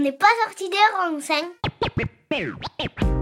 On n'est pas sorti des rangs, hein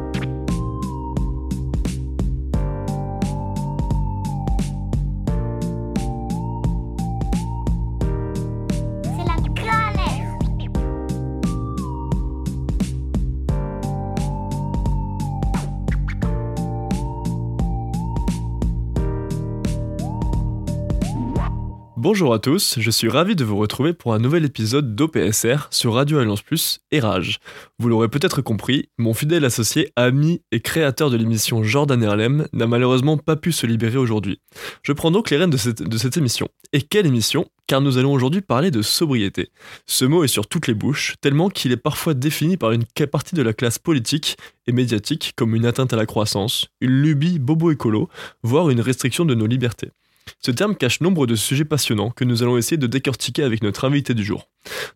Bonjour à tous, je suis ravi de vous retrouver pour un nouvel épisode d'OPSR sur Radio Alliance Plus et Rage. Vous l'aurez peut-être compris, mon fidèle associé, ami et créateur de l'émission Jordan Erlem n'a malheureusement pas pu se libérer aujourd'hui. Je prends donc les rênes de cette, de cette émission. Et quelle émission? Car nous allons aujourd'hui parler de sobriété. Ce mot est sur toutes les bouches, tellement qu'il est parfois défini par une partie de la classe politique et médiatique comme une atteinte à la croissance, une lubie bobo-écolo, voire une restriction de nos libertés. Ce terme cache nombre de sujets passionnants que nous allons essayer de décortiquer avec notre invité du jour.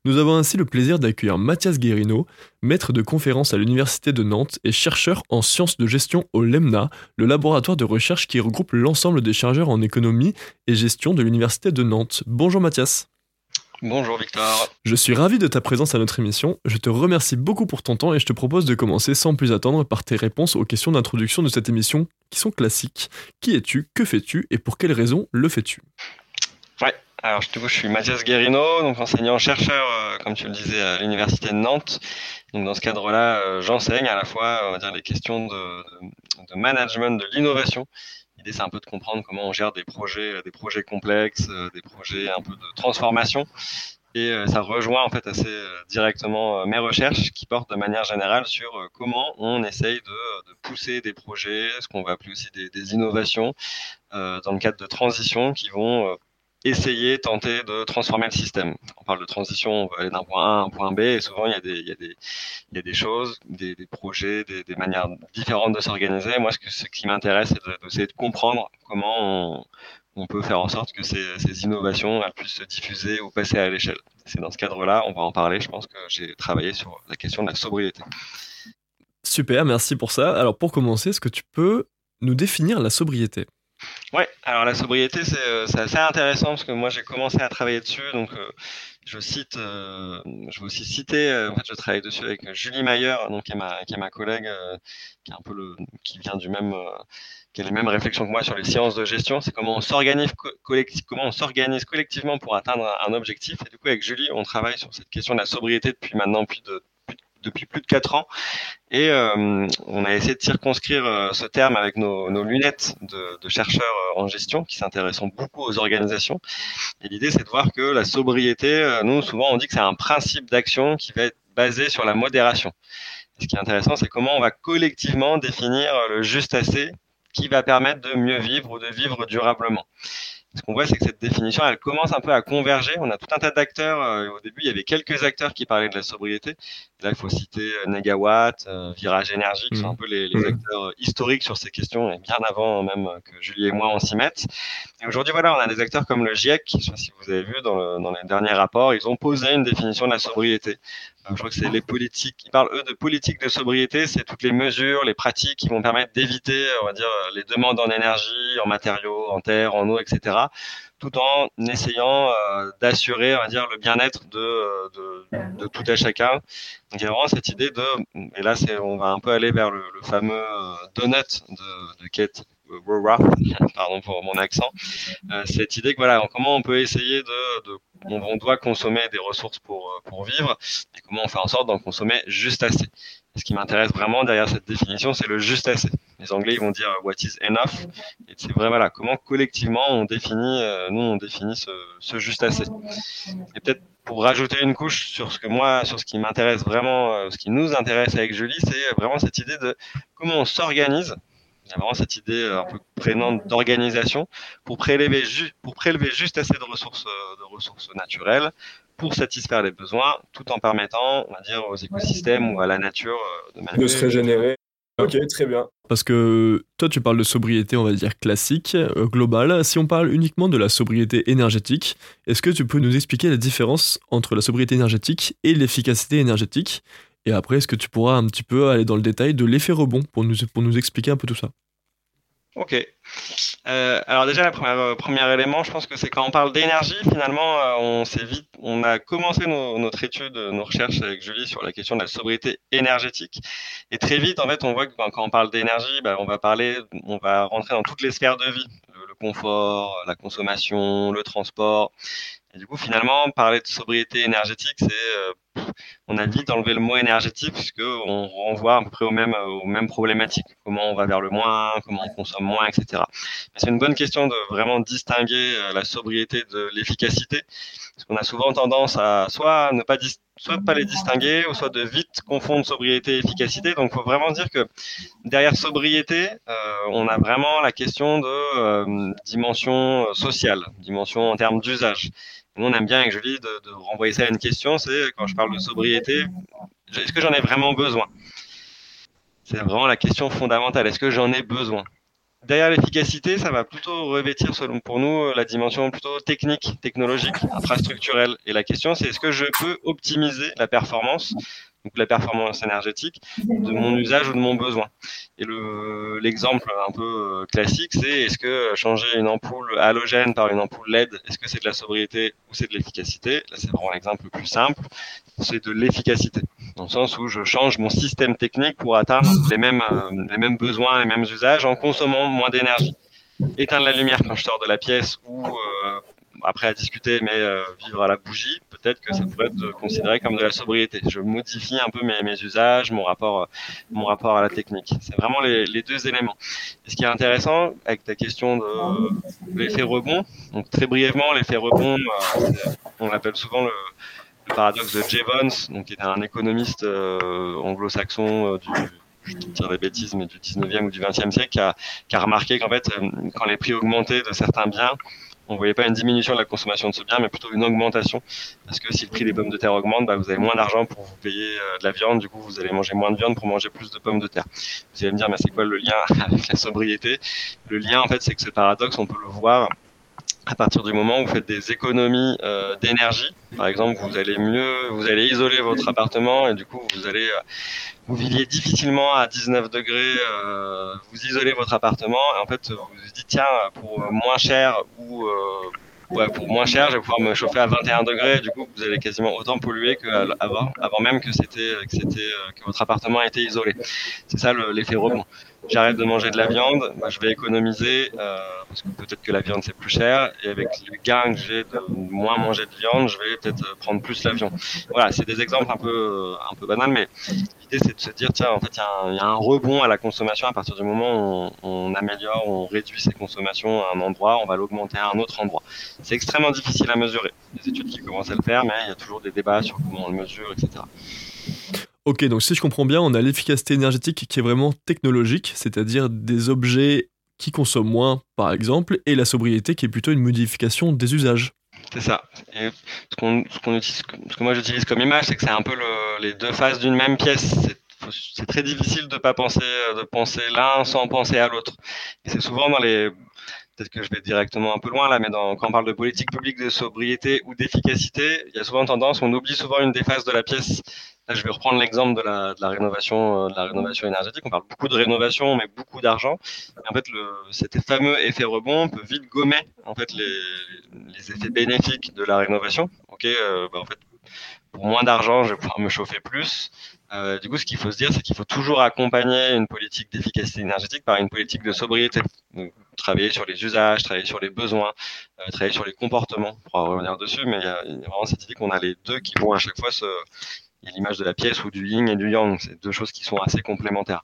Nous avons ainsi le plaisir d'accueillir Mathias Guérino, maître de conférence à l'Université de Nantes et chercheur en sciences de gestion au LEMNA, le laboratoire de recherche qui regroupe l'ensemble des chercheurs en économie et gestion de l'Université de Nantes. Bonjour Mathias. Bonjour Victor. Je suis ravi de ta présence à notre émission. Je te remercie beaucoup pour ton temps et je te propose de commencer sans plus attendre par tes réponses aux questions d'introduction de cette émission qui sont classiques. Qui es-tu? Que fais-tu? Et pour quelles raisons le fais-tu? Ouais, alors je, je suis Mathias Guérino, donc enseignant-chercheur, euh, comme tu le disais, à l'Université de Nantes. Donc dans ce cadre-là, euh, j'enseigne à la fois on va dire, les questions de, de, de management de l'innovation L'idée, c'est un peu de comprendre comment on gère des projets, des projets complexes, des projets un peu de transformation. Et ça rejoint en fait assez directement mes recherches qui portent de manière générale sur comment on essaye de, pousser des projets, ce qu'on va appeler aussi des, innovations, euh, dans le cadre de transitions qui vont essayer, tenter de transformer le système. On parle de transition, on va aller d'un point A à un point B, et souvent il y a des, choses, des, projets, des, manières différentes de s'organiser. Moi, ce, qui m'intéresse, c'est d'essayer de, comprendre comment on, peut faire en sorte que ces, ces innovations elles puissent se diffuser ou passer à l'échelle. C'est dans ce cadre-là, on va en parler. Je pense que j'ai travaillé sur la question de la sobriété. Super, merci pour ça. Alors pour commencer, est-ce que tu peux nous définir la sobriété? Ouais, alors la sobriété, c'est euh, assez intéressant parce que moi j'ai commencé à travailler dessus, donc euh, je cite, euh, je vais aussi citer, en fait je travaille dessus avec Julie Mayer, donc qui est ma, qui est ma collègue, qui est un peu le, qui vient du même, qui a les mêmes réflexions que moi sur les sciences de gestion, c'est comment on s'organise co collectivement pour atteindre un objectif. Et du coup avec Julie, on travaille sur cette question de la sobriété depuis maintenant plus de depuis plus de quatre ans. Et euh, on a essayé de circonscrire euh, ce terme avec nos, nos lunettes de, de, chercheurs euh, en gestion qui s'intéressent beaucoup aux organisations. Et l'idée, c'est de voir que la sobriété, euh, nous, souvent, on dit que c'est un principe d'action qui va être basé sur la modération. Ce qui est intéressant, c'est comment on va collectivement définir le juste assez qui va permettre de mieux vivre ou de vivre durablement ce qu'on voit, c'est que cette définition, elle commence un peu à converger. On a tout un tas d'acteurs. Euh, au début, il y avait quelques acteurs qui parlaient de la sobriété. Là, il faut citer euh, Negawatt, euh, Virage Énergie, qui mmh. sont un peu les, les, acteurs historiques sur ces questions, et bien avant même que Julie et moi on s'y mette. Et aujourd'hui, voilà, on a des acteurs comme le GIEC, qui, si vous avez vu dans, le, dans les derniers rapports, ils ont posé une définition de la sobriété. Je crois que c'est les politiques. Ils parlent eux de politique de sobriété, c'est toutes les mesures, les pratiques qui vont permettre d'éviter, on va dire, les demandes en énergie, en matériaux, en terre, en eau, etc. Tout en essayant euh, d'assurer, on va dire, le bien-être de, de, de, tout à chacun. Donc il y a vraiment cette idée de, et là c'est, on va un peu aller vers le, le fameux donut de, de Kate pardon pour mon accent, euh, cette idée que voilà, comment on peut essayer de, on, doit consommer des ressources pour, pour vivre et comment on fait en sorte d'en consommer juste assez. Ce qui m'intéresse vraiment derrière cette définition, c'est le juste assez. Les Anglais ils vont dire what is enough? Et c'est vrai, voilà, comment collectivement on définit, euh, nous on définit ce, ce juste assez. Et peut-être pour rajouter une couche sur ce que moi, sur ce qui m'intéresse vraiment, euh, ce qui nous intéresse avec Julie, c'est vraiment cette idée de comment on s'organise y a vraiment cette idée un peu prégnante d'organisation pour prélever, ju pour prélever juste assez de ressources, de ressources naturelles pour satisfaire les besoins, tout en permettant, on va dire, aux écosystèmes ou à la nature de, manière... de se régénérer. Ok, très bien. Parce que toi, tu parles de sobriété, on va dire classique, euh, globale. Si on parle uniquement de la sobriété énergétique, est-ce que tu peux nous expliquer la différence entre la sobriété énergétique et l'efficacité énergétique? Et après, est-ce que tu pourras un petit peu aller dans le détail de l'effet rebond pour nous, pour nous expliquer un peu tout ça? Ok. Euh, alors déjà, le premier, premier élément, je pense que c'est quand on parle d'énergie, finalement, euh, on s'est vite, on a commencé notre étude, nos recherches avec Julie sur la question de la sobriété énergétique. Et très vite, en fait, on voit que ben, quand on parle d'énergie, ben, on va parler, on va rentrer dans toutes les sphères de vie, le confort, la consommation, le transport. Et du coup, finalement, parler de sobriété énergétique, c'est euh, on a vite enlevé le mot énergétique puisque on renvoie à peu près aux mêmes aux mêmes problématiques. Comment on va vers le moins, comment on consomme moins, etc. C'est une bonne question de vraiment distinguer euh, la sobriété de l'efficacité, parce qu'on a souvent tendance à soit ne pas soit pas les distinguer, ou soit de vite confondre sobriété et efficacité. Donc, il faut vraiment dire que derrière sobriété, euh, on a vraiment la question de dimension sociale, dimension en termes d'usage. Nous, on aime bien avec Julie de, de renvoyer ça à une question, c'est quand je parle de sobriété, est-ce que j'en ai vraiment besoin? C'est vraiment la question fondamentale, est-ce que j'en ai besoin? Derrière l'efficacité, ça va plutôt revêtir, selon pour nous, la dimension plutôt technique, technologique, infrastructurelle. Et la question, c'est est-ce que je peux optimiser la performance donc la performance énergétique de mon usage ou de mon besoin. Et le l'exemple un peu euh, classique, c'est est-ce que changer une ampoule halogène par une ampoule LED, est-ce que c'est de la sobriété ou c'est de l'efficacité? Là, c'est vraiment l'exemple le plus simple, c'est de l'efficacité, dans le sens où je change mon système technique pour atteindre les mêmes euh, les mêmes besoins, les mêmes usages en consommant moins d'énergie. Éteindre la lumière quand je sors de la pièce ou euh, après à discuter, mais euh, vivre à la bougie, peut-être que ça pourrait être considéré comme de la sobriété. Je modifie un peu mes, usages, mon rapport, euh, mon rapport à la technique. C'est vraiment les, deux éléments. Et ce qui est intéressant avec ta question de l'effet rebond, donc très brièvement, l'effet rebond, euh, on l'appelle souvent le, paradoxe de Jevons, donc qui est un économiste anglo-saxon du je tire des bêtises, mais du 19e ou du 20e siècle, qui a remarqué qu'en fait, quand les prix augmentaient de certains biens, on voyait pas une diminution de la consommation de ce bien, mais plutôt une augmentation. Parce que si le prix des pommes de terre augmente, bah, vous avez moins d'argent pour vous payer euh, de la viande, du coup vous allez manger moins de viande pour manger plus de pommes de terre. Vous allez me dire, mais c'est quoi le lien avec la sobriété? Le lien, en fait, c'est que ce paradoxe, on peut le voir à partir du moment où vous faites des économies euh, d'énergie, par exemple, vous allez mieux, vous allez isoler votre appartement et du coup, vous allez, euh, vous viviez difficilement à 19 degrés, euh, vous isolez votre appartement et en fait, vous vous dites tiens, pour moins cher ou pour moins cher, je vais pouvoir me chauffer à 21 degrés. Du coup, vous allez quasiment autant polluer qu'avant, avant même que c'était, que c'était, que votre appartement était isolé. C'est ça l'effet rebond j'arrête de manger de la viande, bah, je vais économiser euh, parce que peut-être que la viande c'est plus cher et avec le gain que j'ai de moins manger de viande, je vais peut-être euh, prendre plus l'avion. Voilà, c'est des exemples un peu euh, un peu banals, mais c'est de se dire tiens en fait il y, a un rebond à la consommation à partir du moment où on, améliore, on réduit ses consommations à un endroit, on va l'augmenter à un autre endroit. C'est extrêmement difficile à mesurer. Des études qui commencent à le faire, mais il y a toujours des débats sur comment on le mesure, etc. Ok, donc si je comprends bien, on a l'efficacité énergétique qui est vraiment technologique, c'est-à-dire des objets qui consomment moins, par exemple, et la sobriété qui est plutôt une modification des usages. C'est ça. Et ce, qu'on, utilise, ce que moi j'utilise comme image, c'est que c'est un peu les deux faces d'une même pièce. C'est, très difficile de pas penser, de penser l'un sans penser à l'autre. C'est souvent dans les peut-être que je vais directement un peu loin là, mais quand on parle de politique publique de sobriété ou d'efficacité, il y a souvent tendance, on oublie souvent une des faces de la pièce Là, je vais reprendre l'exemple de la, rénovation, euh, de la rénovation énergétique. On parle beaucoup de rénovation, mais beaucoup d'argent. En fait, le, cet fameux effet rebond peut vite gommer en fait les, les effets bénéfiques de la rénovation. Ok, euh, bah, en fait, pour moins d'argent, je vais pouvoir me chauffer plus. Euh, du coup, ce qu'il faut se dire, c'est qu'il faut toujours accompagner une politique d'efficacité énergétique par une politique de sobriété. Travailler sur les usages, travailler sur les besoins, euh, travailler sur les comportements. On pourra revenir dessus, mais il y, a, il y a vraiment cette idée qu'on a les deux qui vont à chaque fois se, il y a l'image de la pièce ou du yin et du yang. C'est deux choses qui sont assez complémentaires.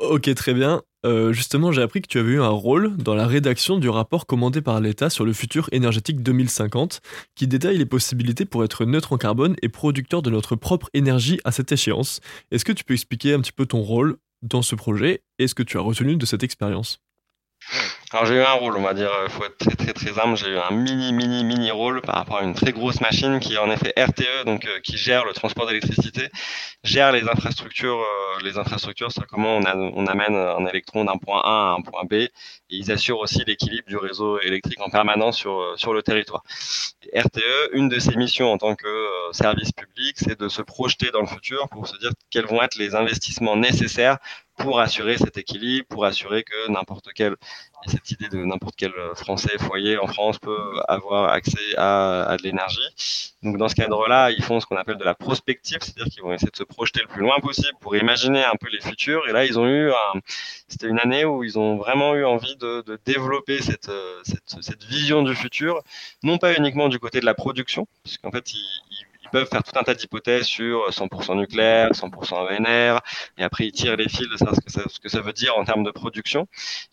Ok, très bien. Euh, justement, j'ai appris que tu avais eu un rôle dans la rédaction du rapport commandé par l'État sur le futur énergétique 2050, qui détaille les possibilités pour être neutre en carbone et producteur de notre propre énergie à cette échéance. Est-ce que tu peux expliquer un petit peu ton rôle dans ce projet et ce que tu as retenu de cette expérience? Alors j'ai eu un rôle, on va dire, il faut être très très très humble, j'ai eu un mini mini mini rôle par rapport à une très grosse machine qui est en effet RTE, donc euh, qui gère le transport d'électricité, gère les infrastructures, euh, les infrastructures, c'est comment on, amène un électron d'un point A à un point B, et ils assurent aussi l'équilibre du réseau électrique en permanence sur euh, sur le territoire. RTE, une de ses missions en tant que service public, c'est de se projeter dans le futur pour se dire quels vont être les investissements nécessaires pour assurer cet équilibre, pour assurer que n'importe quel cette idée de n'importe quel Français foyer en France peut avoir accès à, de l'énergie. Donc dans ce cadre-là, ils font ce qu'on appelle de la prospective, c'est-à-dire qu'ils vont essayer de se projeter le plus loin possible pour imaginer un peu les futurs. Et là, ils ont eu, c'était une année où ils ont vraiment eu envie de, développer cette, cette, cette, vision du futur, non pas uniquement du côté de la production, puisqu'en fait, ils peuvent faire tout un tas d'hypothèses sur 100% nucléaire, 100% ANR, et après ils tirent les fils de ça, ce, que ça, veut dire en termes de production.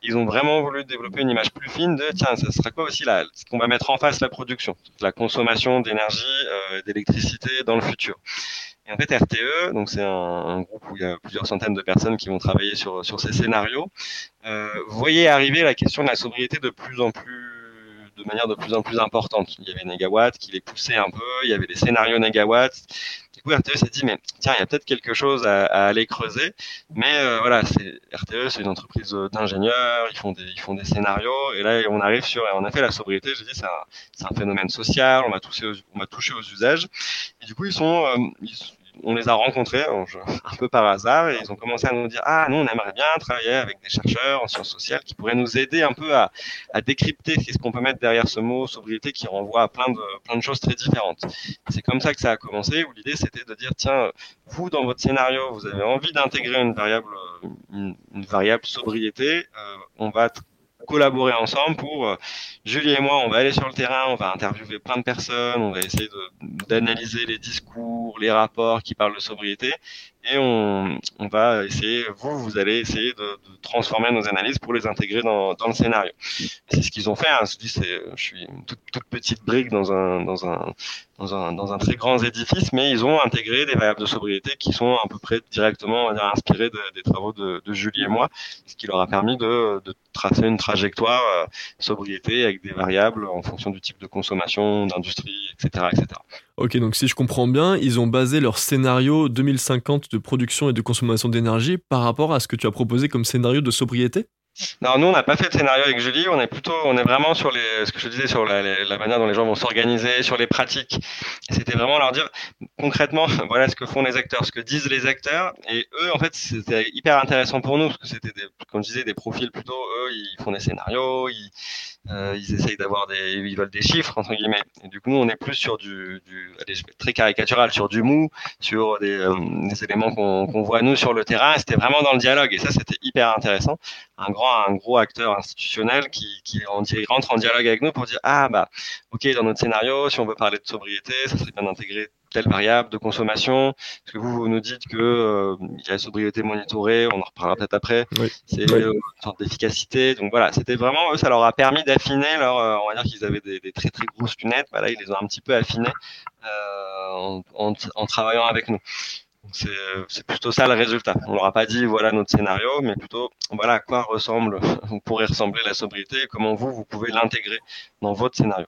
Ils ont vraiment voulu développer une image plus fine de tiens, ça sera quoi aussi là, ce qu'on va mettre en face la production, la consommation d'énergie, euh, d'électricité dans le futur. Et en fait, RTE, donc c'est un, un, groupe où il y a plusieurs centaines de personnes qui vont travailler sur, sur ces scénarios, euh, voyez arriver la question de la sobriété de plus en plus de manière de plus en plus importante. Il y avait Negawatt qui les poussait un peu, il y avait des scénarios Negawatt. Du coup, RTE s'est dit, mais tiens, il y a peut-être quelque chose à, aller creuser. Mais euh, voilà, RTE, c'est une entreprise d'ingénieurs, ils font des, ils font des scénarios. Et là, on arrive sur, on a fait la sobriété, j'ai dit, c'est un, un phénomène social, on va toucher aux, on va toucher aux usages. Et du coup, ils sont, euh, ils, on les a rencontrés un peu par hasard et ils ont commencé à nous dire ah nous on aimerait bien travailler avec des chercheurs en sciences sociales qui pourraient nous aider un peu à, à décrypter ce qu'on peut mettre derrière ce mot sobriété qui renvoie à plein de plein de choses très différentes. C'est comme ça que ça a commencé où l'idée c'était de dire tiens vous dans votre scénario vous avez envie d'intégrer une variable une, une, variable sobriété euh, on va collaborer ensemble pour euh, Julie et moi, on va aller sur le terrain, on va interviewer plein de personnes, on va essayer d'analyser les discours, les rapports qui parlent de sobriété et on, va essayer, vous, vous allez essayer de, transformer nos analyses pour les intégrer dans, dans le scénario. C'est ce qu'ils ont fait. Hein. Je, dis, je suis une toute, petite brique dans un, dans, un, dans, un, dans un très grand édifice, mais ils ont intégré des variables de sobriété qui sont à peu près directement dire, inspirées de, des travaux de, Julie et moi, ce qui leur a permis de, de tracer une trajectoire euh, sobriété avec des variables en fonction du type de consommation, d'industrie, etc., etc. Ok, donc si je comprends bien, ils ont basé leur scénario 2050 de production et de consommation d'énergie par rapport à ce que tu as proposé comme scénario de sobriété? Non, nous on n'a pas fait de scénario avec Julie. On est plutôt, on est vraiment sur les, ce que je disais sur la, manière dont les gens vont s'organiser, sur les pratiques. C'était vraiment leur dire concrètement, voilà ce que font les acteurs, ce que disent les acteurs. Et eux, en fait, c'était hyper intéressant pour nous parce que c'était, comme je disais, des profils plutôt. Eux, ils font des scénarios, ils, euh, ils essayent d'avoir des, ils veulent des chiffres entre guillemets. Et du coup, nous, on est plus sur du, du très caricatural, sur du mou, sur des, euh, éléments qu'on qu voit nous sur le terrain. C'était vraiment dans le dialogue, et ça, c'était hyper intéressant. Un grand, un gros acteur institutionnel qui, qui rentre en dialogue avec nous pour dire ah bah ok dans notre scénario, si on veut parler de sobriété, ça serait bien d'intégrer telle variable de consommation Parce que vous, vous nous dites que euh, il y a la sobriété monitorée, on en reparlera peut-être après. Oui. C'est oui. euh, une sorte d'efficacité. Donc voilà, c'était vraiment eux, ça leur a permis d'affiner leur. Euh, on va dire qu'ils avaient des, des, très très grosses lunettes. Voilà, ils les ont un petit peu affinées euh, en, en, en, travaillant avec nous. C'est plutôt ça le résultat. On leur a pas dit voilà notre scénario, mais plutôt voilà à quoi ressemble, vous pourrez ressembler la sobriété et comment vous vous pouvez l'intégrer dans votre scénario.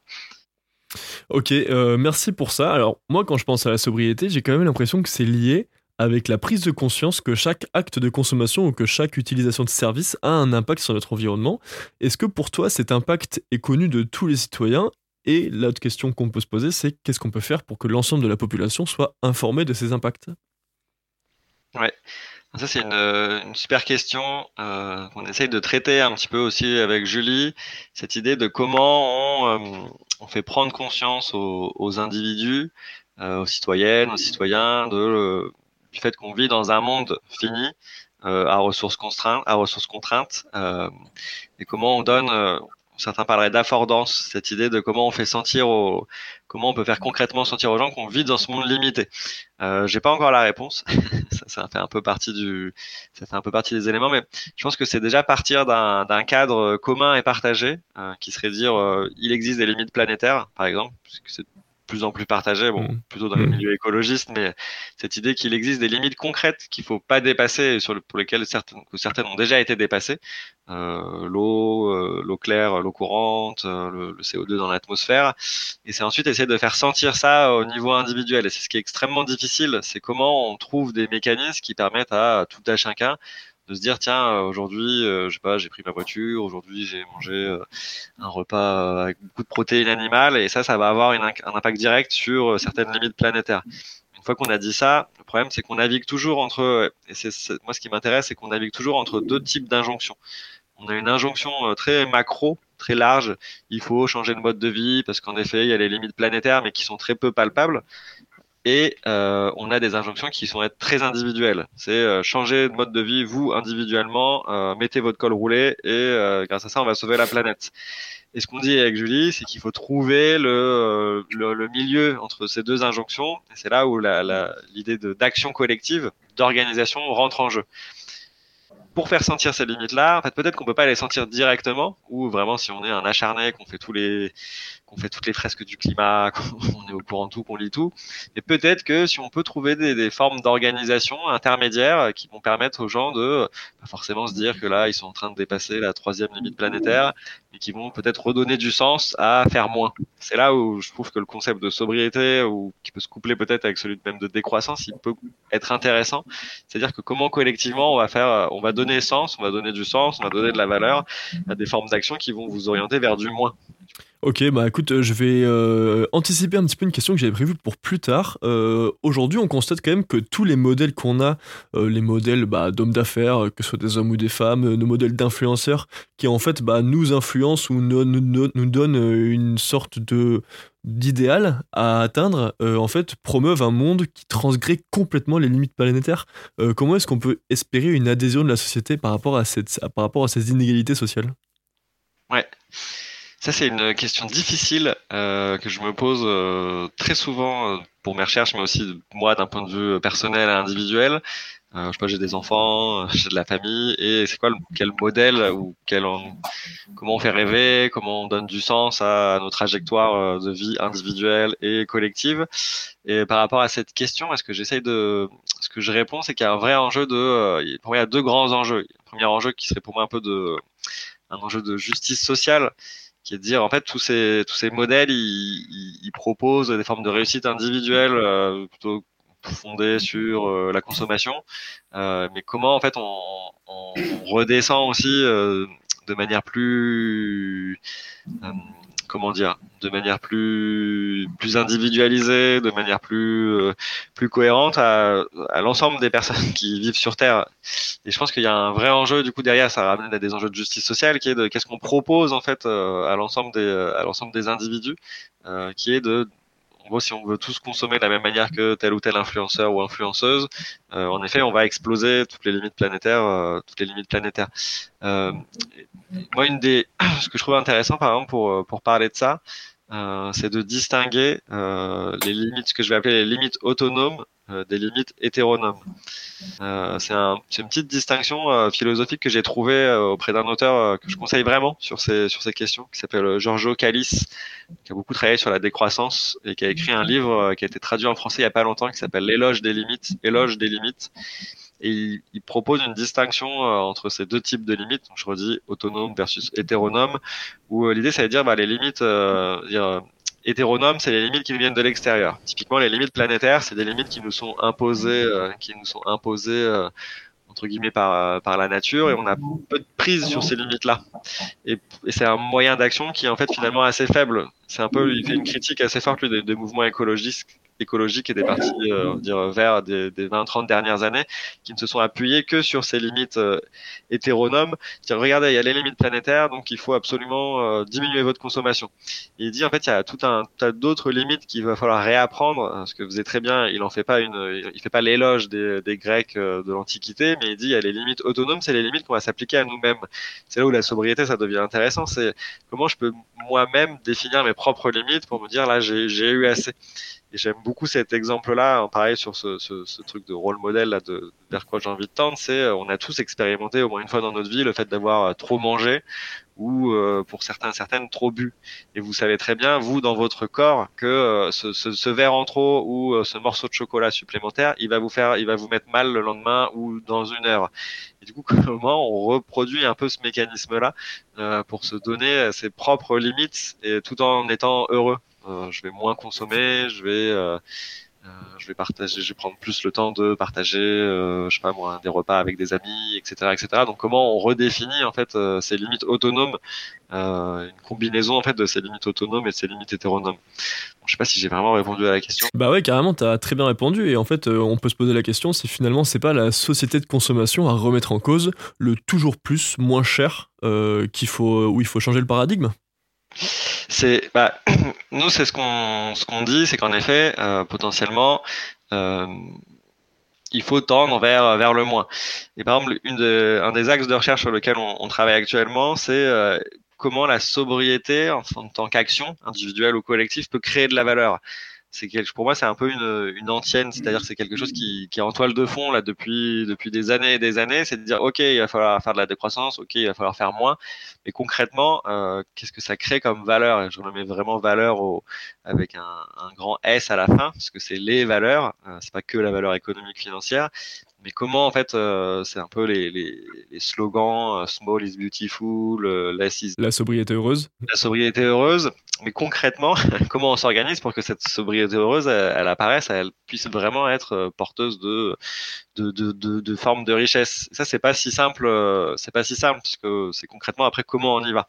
Ok, euh, merci pour ça. Alors moi, quand je pense à la sobriété, j'ai quand même l'impression que c'est lié avec la prise de conscience que chaque acte de consommation ou que chaque utilisation de service a un impact sur notre environnement. Est-ce que pour toi, cet impact est connu de tous les citoyens? Et l'autre question qu'on peut se poser, c'est qu'est-ce qu'on peut faire pour que l'ensemble de la population soit informée de ces impacts? Ouais. Ça, c'est une, une, super question euh, qu'on essaye de traiter un petit peu aussi avec Julie. Cette idée de comment on, euh, on fait prendre conscience aux, aux individus, euh, aux citoyennes, aux citoyens, de, euh, du fait qu'on vit dans un monde fini, euh, à ressources contraintes, à ressources contraintes, euh, et comment on donne certains parleraient d'affordance, cette idée de comment on fait sentir aux, comment on peut faire concrètement sentir aux gens qu'on vit dans ce monde limité. Euh, J'ai pas encore la réponse, ça, ça, fait un peu partie du, ça fait un peu partie des éléments, mais je pense que c'est déjà partir d'un cadre commun et partagé, euh, qui serait dire euh, il existe des limites planétaires, par exemple, plus en plus partagé, bon, mmh. plutôt dans les milieux écologistes, mais cette idée qu'il existe des limites concrètes qu'il faut pas dépasser, sur le, pour lesquelles certaines, que certaines ont déjà été dépassées, euh, l'eau, euh, l'eau claire, l'eau courante, euh, le, le, CO2 dans l'atmosphère, et c'est ensuite essayer de faire sentir ça au niveau individuel. Et c'est ce qui est extrêmement difficile, c'est comment on trouve des mécanismes qui permettent à tout à chacun de se dire tiens aujourd'hui euh, je sais pas j'ai pris ma voiture aujourd'hui j'ai mangé euh, un repas avec beaucoup de protéines animales et ça ça va avoir un impact direct sur certaines limites planétaires Une fois qu'on a dit ça, le problème c'est qu'on navigue toujours entre, et c'est moi ce qui m'intéresse, c'est qu'on navigue toujours entre deux types d'injonctions. On a une injonction euh, très macro, très large. Il faut changer de mode de vie parce qu'en effet, il y a les limites planétaires, mais qui sont très peu palpables. Et euh, on a des injonctions qui sont très individuelles. C'est euh, changer de mode de vie, vous individuellement, euh, mettez votre col roulé et grâce à ça, on va sauver la planète. Et ce qu'on dit avec Julie, c'est qu'il faut trouver le, milieu entre ces deux injonctions. Et c'est là où l'idée d'action collective, d'organisation rentre en jeu pour faire sentir ces limites-là, peut-être qu'on peut pas les sentir directement, ou vraiment si on est un acharné, qu'on fait tous les, qu'on fait toutes les fresques du climat, qu'on est au courant de tout, qu'on lit tout. Et peut-être que si on peut trouver des, des formes d'organisation intermédiaires qui vont permettre aux gens de pas forcément se dire que là ils sont en train de dépasser la troisième limite planétaire, mais qui vont peut-être redonner du sens à faire moins. C'est là où je trouve que le concept de sobriété, ou qui peut se coupler peut-être avec celui même de décroissance, il peut être intéressant. C'est-à-dire que comment collectivement on va faire, on va donner sens, on va donner du sens, on va donner de la valeur à des formes d'action qui vont vous orienter vers du moins. Ok, bah écoute, euh, je vais euh, anticiper un petit peu une question que j'avais prévue pour plus tard. Euh, Aujourd'hui, on constate quand même que tous les modèles qu'on a, les modèles bah, d'hommes d'affaires, que ce soit des hommes ou des femmes, nos modèles d'influenceurs, qui en fait bah, nous influencent ou nous, nous, nous donnent une sorte de d'idéal à atteindre, en fait, promeuvent un monde qui transgrée complètement les limites planétaires. comment est-ce qu'on peut espérer une adhésion de la société par rapport à, cette, par rapport à ces inégalités sociales? Ouais. Ça, c'est une question difficile euh, que je me pose euh, très souvent euh, pour mes recherches, mais aussi moi d'un point de vue personnel et individuel. Euh, je sais pas, j'ai des enfants, j'ai de la famille, et c'est quoi, quel modèle ou quel, comment on fait rêver, comment on donne du sens à nos trajectoires de vie individuelle et collective. Et par rapport à cette question, est-ce que j'essaye de, ce que je réponds, c'est qu'il y a un vrai enjeu de, pour moi, il y a deux grands enjeux. Le premier enjeu qui serait pour moi un peu de, un enjeu de justice sociale qui est de dire en fait tous ces tous ces modèles ils, ils proposent des formes de réussite individuelle euh, plutôt fondées sur euh, la consommation. Euh, mais comment en fait on, on redescend aussi euh, de manière plus euh, comment dire, de manière plus plus individualisée, de manière plus euh, plus cohérente à, à l'ensemble des personnes qui vivent sur Terre. Et je pense qu'il y a un vrai enjeu du coup derrière, ça ramène à des enjeux de justice sociale, qui est de qu'est-ce qu'on propose en fait euh, à l'ensemble des à l'ensemble des individus, euh, qui est de si on veut tous consommer de la même manière que tel ou tel influenceur ou influenceuse, euh, en effet, on va exploser toutes les limites planétaires, euh, toutes les limites planétaires. Euh, moi, une des, ce que je trouve intéressant, par exemple, pour pour parler de ça, euh, c'est de distinguer euh, les limites, ce que je vais appeler les limites autonomes euh, des limites hétéronomes. c'est un, une petite distinction philosophique que j'ai trouvée auprès d'un auteur que je conseille vraiment sur ces, sur ces questions, qui s'appelle Giorgio Callis, qui a beaucoup travaillé sur la décroissance et qui a écrit un livre qui a été traduit en français il n'y a pas longtemps, qui s'appelle L'éloge des limites, éloge des limites. Et il, il, propose une distinction euh, entre ces deux types de limites. Donc, je redis autonome versus hétéronome, où euh, l'idée, ça veut dire bah, les limites euh, dire, hétéronomes, c'est les limites qui nous viennent de l'extérieur. Typiquement, les limites planétaires, c'est des limites qui nous sont imposées, euh, qui nous sont imposées euh, entre guillemets par par la nature, et on a peu de prise sur ces limites-là. Et, et c'est un moyen d'action qui est en fait finalement assez faible. C'est un peu, il fait une critique assez forte lui, des, des mouvements écologistes écologiques et des partis euh, dire, verts des, des 20-30 dernières années qui ne se sont appuyés que sur ces limites euh, hétéronomes. Dire, regardez, il y a les limites planétaires, donc il faut absolument euh, diminuer votre consommation. Il dit en fait il y a tout un tas d'autres limites qu'il va falloir réapprendre, parce que vous êtes très bien, il en fait pas une, il fait pas l'éloge des, des Grecs euh, de l'Antiquité, mais il dit il y a les limites autonomes, c'est les limites qu'on va s'appliquer à nous-mêmes. C'est là où la sobriété ça devient intéressant, c'est comment je peux moi-même définir mes propres limites pour me dire là j'ai eu assez. Et j'aime beaucoup cet exemple-là, pareil sur ce, ce, ce, truc de rôle modèle là, de, vers quoi j'ai envie de tendre, c'est euh, on a tous expérimenté au moins une fois dans notre vie le fait d'avoir euh, trop mangé ou euh, pour certains certaines trop bu. Et vous savez très bien, vous dans votre corps, que euh, ce, ce, ce, verre en trop ou euh, ce morceau de chocolat supplémentaire, il va vous faire, il va vous mettre mal le lendemain ou dans une heure. Et du coup, comment on reproduit un peu ce mécanisme-là pour se donner ses propres limites et tout en étant heureux? Euh, je vais moins consommer, je vais, euh, je vais partager, je vais prendre plus le temps de partager, je pas moi, des repas avec des amis, etc., etc. Donc comment on redéfinit en fait ces limites autonomes, une combinaison en fait de ces limites autonomes et de ces limites hétéronomes? je sais pas si j'ai vraiment répondu à la question. Bah ouais, carrément, t'as très bien répondu. Et en fait, on peut se poser la question si finalement c'est pas la société de consommation à remettre en cause le toujours plus, moins cher, où il faut changer le paradigme? C'est bah, nous c'est ce qu'on ce qu'on dit, c'est qu'en effet euh, potentiellement euh, il faut tendre vers vers le moins. Et par exemple un des axes de recherche sur lequel on, travaille actuellement, c'est euh, comment la sobriété en tant qu'action individuelle ou collective peut créer de la valeur c'est pour moi c'est un peu une, une antienne, c'est-à-dire c'est quelque chose qui, qui est en toile de fond là depuis depuis des années et des années, c'est de dire ok il va falloir faire de la décroissance, ok il va falloir faire moins, mais concrètement euh, qu'est-ce que ça crée comme valeur? Et Je remets vraiment valeur au, avec un, un, grand S à la fin parce que c'est les valeurs, euh, c'est pas que la valeur économique financière, mais comment en fait euh, c'est un peu les, les, les slogans euh, small is beautiful, euh, less is la sobriété heureuse. La sobriété heureuse, mais concrètement comment on s'organise pour que cette sobriété heureuse elle, apparaisse, elle puisse vraiment être porteuse de de, de, de, de formes de richesse? Ça c'est pas si simple, c'est pas si simple puisque c'est concrètement après comment on y va.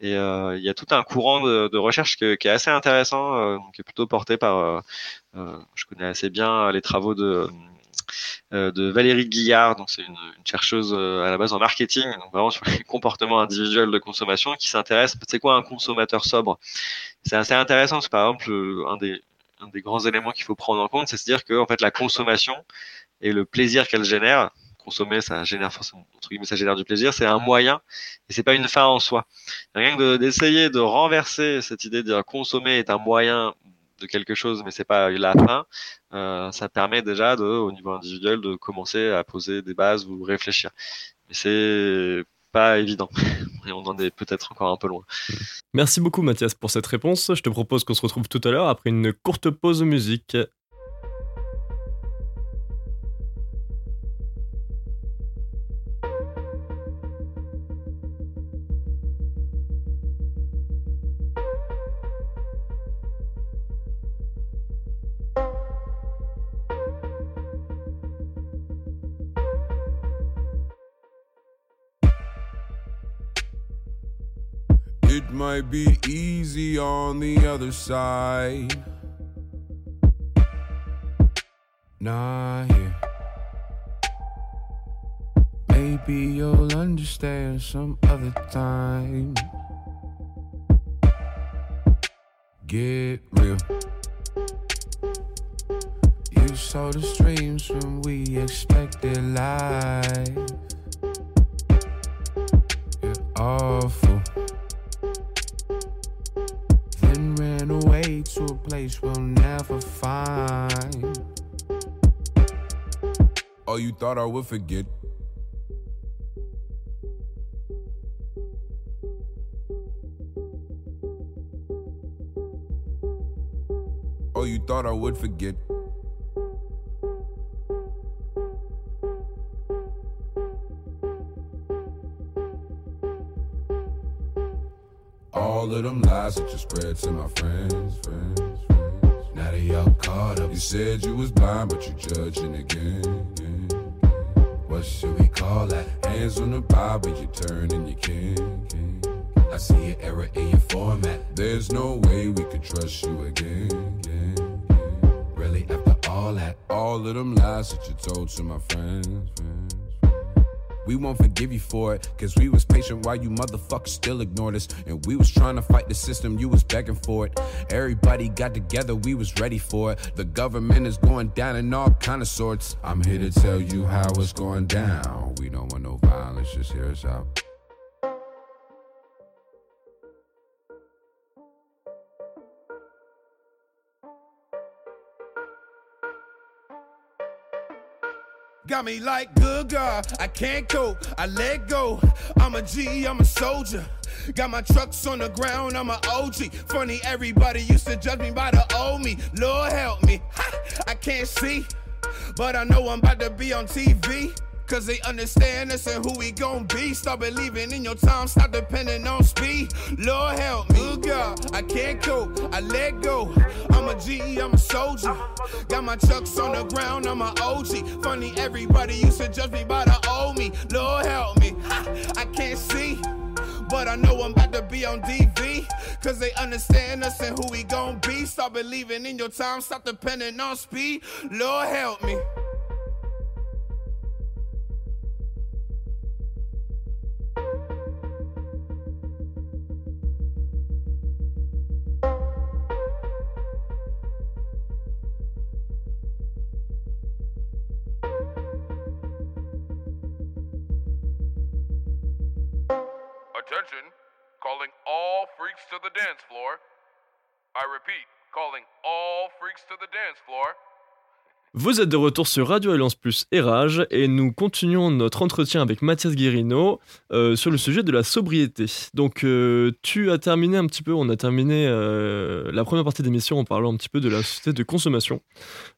Et il y a tout un courant de, de recherche qui, qui est assez intéressant, qui est plutôt porté par, je connais assez bien les travaux de euh, de Valérie Guillard, donc c'est une, chercheuse euh, à la base en marketing, donc vraiment sur les comportements individuels de consommation, qui s'intéresse, c'est quoi un consommateur sobre? C'est assez intéressant, parce que par exemple, un des, un des grands éléments qu'il faut prendre en compte, c'est de se dire que en fait la consommation et le plaisir qu'elle génère, consommer, ça génère forcément, entre ça génère du plaisir, c'est un moyen et c'est pas une fin en soi. Rien que d'essayer de, renverser cette idée de dire consommer est un moyen de quelque chose, mais c'est pas la fin, euh, ça permet déjà de, au niveau individuel, de commencer à poser des bases ou réfléchir. Mais c'est pas évident. Et on en est peut-être encore un peu loin. Merci beaucoup Mathias pour cette réponse. Je te propose qu'on se retrouve tout à l'heure après une courte pause musique. Might be easy on the other side. Nah, yeah. Maybe you'll understand some other time. Get real. You saw the streams when we expected life. You're awful. To a place we'll never find. Oh, you thought I would forget? Oh, you thought I would forget? Lies that you spread to my friends, friends, friends. Now they all caught up. You said you was blind, but you judging again. again. What should we call that? Hands on the Bible, you turn and you can, can. I see an error in your format. There's no way we could trust you again. Really, after all that, all of them lies that you told to my friends, friends. We won't forgive you for it, cause we was patient while you motherfuckers still ignored us. And we was trying to fight the system, you was begging for it. Everybody got together, we was ready for it. The government is going down in all kind of sorts. I'm here to tell you how it's going down. We don't want no violence, just hear us out. Got me like good God, I can't go, I let go. I'm a G, I'm a soldier. Got my trucks on the ground, I'm an OG. Funny, everybody used to judge me by the old me. Lord help me, ha, I can't see, but I know I'm about to be on TV. Cause they understand us and who we gon' be. Start believing in your time, stop depending on speed. Lord help me. Oh God, I can't cope, I let go. I'm a G, I'm a soldier. Got my chucks on the ground, I'm a OG. Funny, everybody used to judge me by the old me. Lord help me, I can't see. But I know I'm about to be on DV. Cause they understand us and who we gon' be. Start believing in your time, stop depending on speed. Lord help me. Vous êtes de retour sur Radio Alliance Plus et et nous continuons notre entretien avec Mathias Guérino euh, sur le sujet de la sobriété. Donc euh, tu as terminé un petit peu, on a terminé euh, la première partie d'émission en parlant un petit peu de la société de consommation.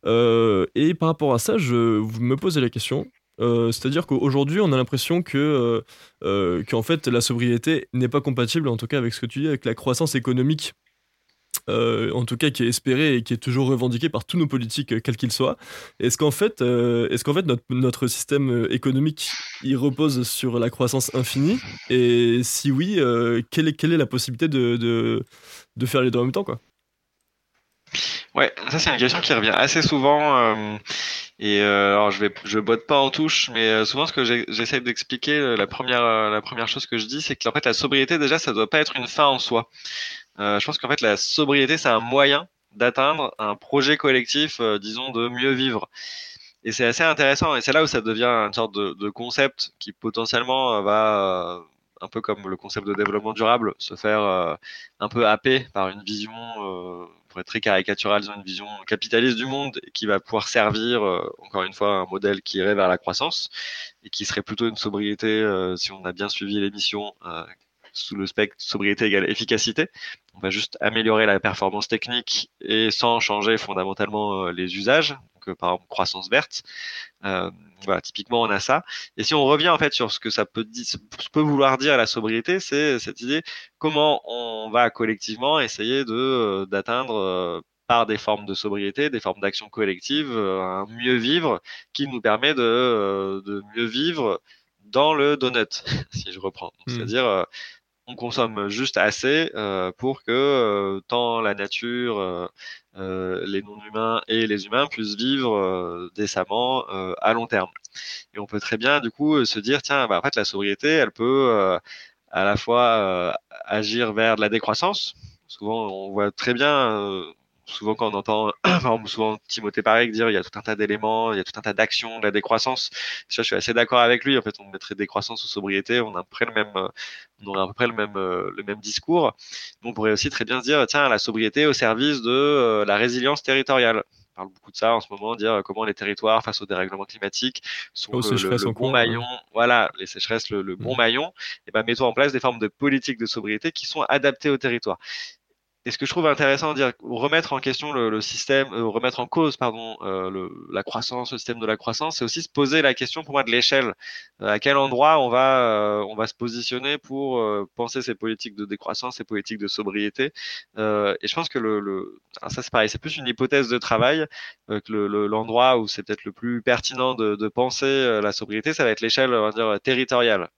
Et par rapport à ça, je me posais la question. Euh, C'est-à-dire qu'aujourd'hui, on a l'impression que, euh, euh, fait, la sobriété n'est pas compatible, en tout cas avec ce que tu dis, avec la croissance économique en tout cas qui est espéré et qui est toujours revendiqué par tous nos politiques, quels qu'ils soient. Est-ce qu'en fait, notre, système économique il repose sur la croissance infinie? Et si oui, quelle, est, la possibilité de, de, de faire les deux en même temps quoi? Ouais, ça c'est une question qui revient assez souvent. euh, et euh, alors je vais, je botte pas en touche, mais euh, souvent ce que j'essaie d'expliquer, euh, la première, euh, la première chose que je dis, c'est que en fait la sobriété déjà ça doit pas être une fin en soi. Euh, je pense qu'en fait la sobriété c'est un moyen d'atteindre un projet collectif, disons de mieux vivre. Et c'est assez intéressant, et c'est là où ça devient une sorte de, de concept qui potentiellement va, un peu comme le concept de développement durable, se faire euh, un peu happer par une vision, euh, pour être très caricatural, une vision capitaliste du monde qui va pouvoir servir, euh, encore une fois, un modèle qui irait vers la croissance et qui serait plutôt une sobriété, si on a bien suivi l'émission, sous le spectre sobriété égale efficacité. On va juste améliorer la performance technique et sans changer fondamentalement les usages. Donc, par exemple, croissance verte. Voilà, typiquement, on a ça. Et si on revient en fait sur ce que ça peut, ce peut vouloir dire la sobriété, c'est cette idée comment on va collectivement essayer de euh, d'atteindre euh, par des formes de sobriété, des formes d'action collective, euh, un mieux vivre qui nous permet de, de mieux vivre dans le donut, si je reprends. Donc, Mm. C'est-à-dire, euh, on consomme juste assez euh, pour que euh, tant la nature, euh, les non-humains et les humains puissent vivre décemment à long terme. Et on peut très bien, du coup, se dire, tiens, bah, en fait, la sobriété, elle peut à la fois agir vers de la décroissance. Souvent, on voit très bien, souvent quand on entend, souvent Timothée Parek dire il y a tout un tas d'éléments, il y a tout un tas d'actions de la décroissance. Ça, je suis assez d'accord avec lui. En fait, on mettrait décroissance ou sobriété, on a à peu près le même, euh, on aurait à peu près le même, euh, le même discours. On pourrait aussi très bien se dire, tiens, la sobriété au service de euh, la résilience territoriale. On parle beaucoup de ça en ce moment, dire comment les territoires face au dérèglement climatique sont Aux le, bon cours, maillon, voilà, les sécheresses, le, le bon Mhm. maillon, et ben mettons en place des formes de politiques de sobriété qui sont adaptées au territoire. Et ce que je trouve intéressant, dire remettre en question le, le système, euh, remettre en cause, pardon, euh, le, la croissance, le système de la croissance, c'est aussi se poser la question pour moi de l'échelle. Euh, à quel endroit on va, euh, on va se positionner pour euh, penser ces politiques de décroissance, ces politiques de sobriété. Euh, et je pense que le, le alors ça c'est pareil, c'est plus une hypothèse de travail que le- le- l'endroit où c'est peut-être le plus pertinent de, de penser la sobriété, ça va être l'échelle, on va dire territoriale.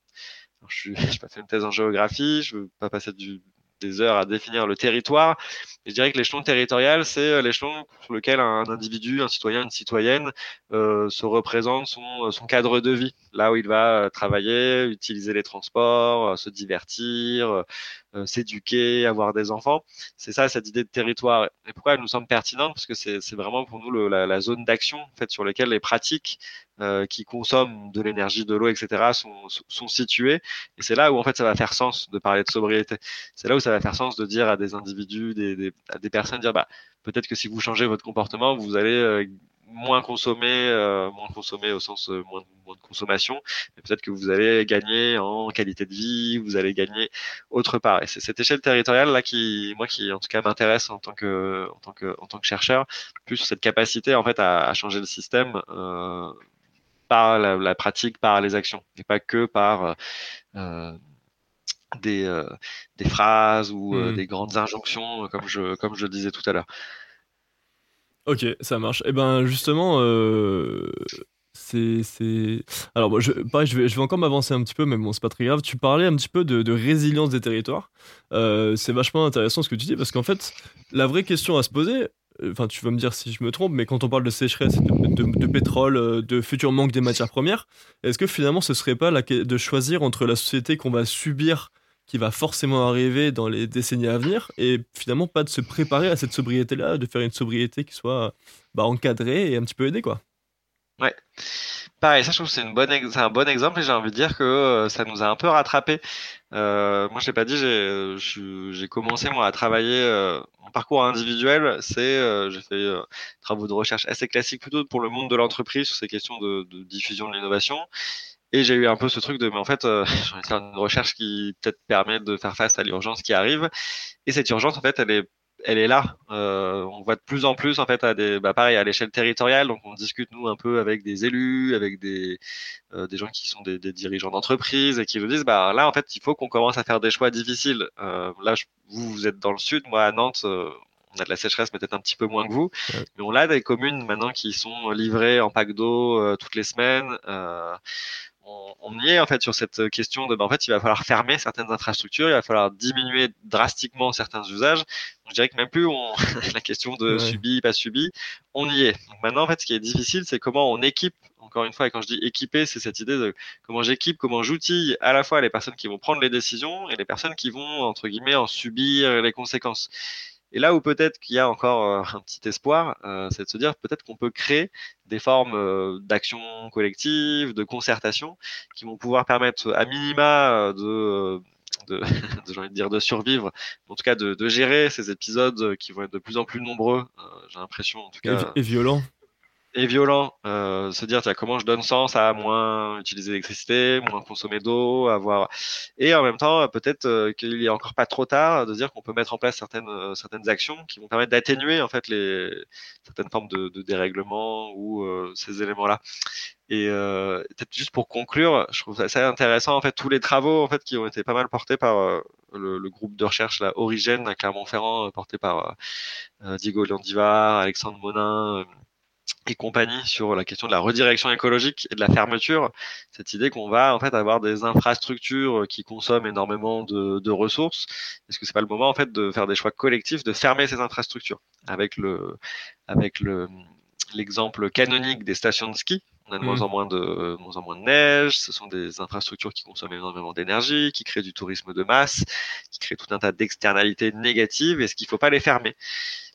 Je n'ai pas fait une thèse en géographie, je veux pas passer du, des heures à définir le territoire. Je dirais que l'échelon territorial, c'est euh, l'échelon sur lequel un individu, un citoyen, une citoyenne euh, se représente son, son cadre de vie, là où il va euh, travailler, utiliser les transports, euh, se divertir, euh, euh, s'éduquer, avoir des enfants. C'est ça, cette idée de territoire. Et pourquoi elle nous semble pertinente? Parce que c'est c'est vraiment pour nous le, la, la zone d'action en fait, sur laquelle les pratiques euh, qui consomment de l'énergie, de l'eau, etc., sont, sont situées. Et c'est là où en fait ça va faire sens de parler de sobriété. C'est là où ça va faire sens de dire à des individus, des, des, à des personnes, dire bah peut-être que si vous changez votre comportement, vous allez euh, moins consommer, euh, moins consommer au sens euh, moins, moins de consommation, mais peut-être que vous allez gagner en qualité de vie, vous allez gagner autre part. Et c'est cette échelle territoriale là qui, moi, qui en tout cas m'intéresse en tant que, en tant que, en tant que chercheur, plus sur cette capacité en fait à, à changer le système. Euh, par la, pratique, par les actions, et pas que par des, des phrases ou hmm. des grandes injonctions, comme je, comme je le disais tout à l'heure. Ok, ça marche. Et eh ben justement, c'est. Alors, je, pareil, je vais, je vais encore m'avancer un petit peu, mais bon, c'est pas très grave. Tu parlais un petit peu de, résilience des territoires. Euh, c'est vachement intéressant ce que tu dis, parce qu'en fait, la vraie question à se poser, euh, enfin, tu vas me dire si je me trompe, mais quand on parle de sécheresse, de, pétrole, euh, de futur manque des matières premières, est-ce que finalement ce serait pas de choisir entre la société qu'on va subir, qui va forcément arriver dans les décennies à venir, et finalement pas de se préparer à cette sobriété-là, de faire une sobriété qui soit bah, encadrée et un petit peu aidée, quoi? Ouais. Pareil, ça je trouve c'est une bonne c'est un bon exemple et j'ai envie de dire que euh, ça nous a un peu rattrapé. Euh, moi je l'ai pas dit, j'ai j'ai commencé moi à travailler euh, en parcours individuel, c'est euh, j'ai fait travaux de recherche assez classiques plutôt pour le monde de l'entreprise sur ces questions de, de diffusion de l'innovation. Et j'ai eu un peu ce truc de, mais en fait, euh, j'ai une recherche qui peut-être permet de faire face à l'urgence qui arrive. Et cette urgence, en fait, elle est elle est là. Euh, on voit de plus en plus en fait à des, bah pareil à l'échelle territoriale. Donc on discute nous un peu avec des élus, avec des euh, des gens qui sont des, des dirigeants d'entreprise et qui nous disent bah là en fait il faut qu'on commence à faire des choix difficiles. Euh, là vous vous êtes dans le sud, moi à Nantes. Euh, on a de la sécheresse peut-être un petit peu moins que vous, mais on a des communes maintenant qui sont livrées en pack d'eau euh, toutes les semaines on, y est en fait sur cette question de, ben, en fait, il va falloir fermer certaines infrastructures, il va falloir diminuer drastiquement certains usages. je dirais que même plus on, la question de subi, pas subi, on y est. Donc maintenant, en fait, ce qui est difficile, c'est comment on équipe. Encore une fois, et quand je dis équiper, c'est cette idée de comment j'équipe, comment j'outille à la fois les personnes qui vont prendre les décisions et les personnes qui vont entre guillemets en subir les conséquences. Et là où peut-être qu'il y a encore euh, un petit espoir, euh, c'est de se dire peut-être qu'on peut créer des formes euh, d'action collective, de concertation, qui vont pouvoir permettre à minima de de, de, envie de dire de survivre, en tout cas de, de, gérer ces épisodes qui vont être de plus en plus nombreux. J'ai l'impression, en tout cas, et, et violents et violent. Euh, se dire tiens, comment je donne sens à moins utiliser l'électricité, moins consommer d'eau, avoir et en même temps peut-être euh, qu'il est encore pas trop tard de dire qu'on peut mettre en place certaines euh, certaines actions qui vont permettre d'atténuer en fait les certaines formes de, de dérèglement ou euh, ces éléments là. Et peut-être juste pour conclure, je trouve ça intéressant en fait tous les travaux en fait qui ont été pas mal portés par le, le, groupe de recherche la Origène à Clermont-Ferrand porté par Diego Landivar, Alexandre Monin et compagnie sur la question de la redirection écologique et de la fermeture, cette idée qu'on va en fait avoir des infrastructures qui consomment énormément de, de ressources, est-ce que c'est pas le moment en fait de faire des choix collectifs, de fermer ces infrastructures? Avec le avec le l'exemple canonique des stations de ski. On a de moins mmh. en moins de, moins en moins de neige. Ce sont des infrastructures qui consomment énormément d'énergie, qui créent du tourisme de masse, qui créent tout un tas d'externalités négatives. Est-ce qu'il ne faut pas les fermer?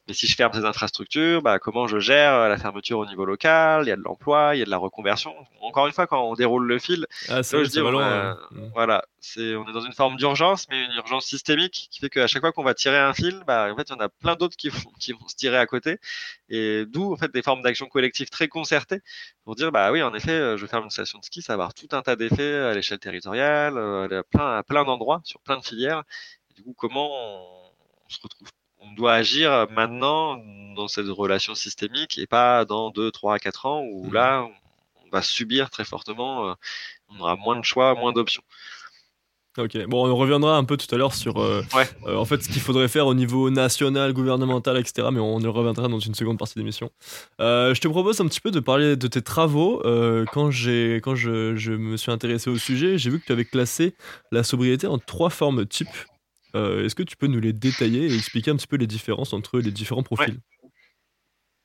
Mais si je ferme ces infrastructures, bah, comment je gère la fermeture au niveau local? Il y a de l'emploi, il y a de la reconversion. Encore une fois, quand on déroule le fil, ah, je dis, hein. mm. voilà, c'est, on est dans une forme d'urgence, mais une urgence systémique qui fait qu'à chaque fois qu'on va tirer un fil, bah, en fait, il y en a plein d'autres qui vont, qui vont se tirer à côté. Et d'où, en fait, des formes d'action collective très concertées pour dire, bah oui, en effet, euh, je ferme une station de ski, ça va avoir tout un tas d'effets à l'échelle territoriale, euh, à plein, à plein d'endroits, sur plein de filières. Et du coup, comment on se retrouve on doit agir maintenant dans cette relation systémique et pas dans 2, 3, 4 ans où mmh. là, on va subir très fortement, euh, on aura moins de choix, moins d'options. Ok, bon, on reviendra un peu tout à l'heure sur euh, euh, en fait ce qu'il faudrait faire au niveau national, gouvernemental, etc. Mais on y reviendra dans une seconde partie d'émission. je te propose un petit peu de parler de tes travaux. quand j'ai, quand je, je, me suis intéressé au sujet, j'ai vu que tu avais classé la sobriété en trois formes types. Euh, est-ce que tu peux nous les détailler et expliquer un petit peu les différences entre les différents profils?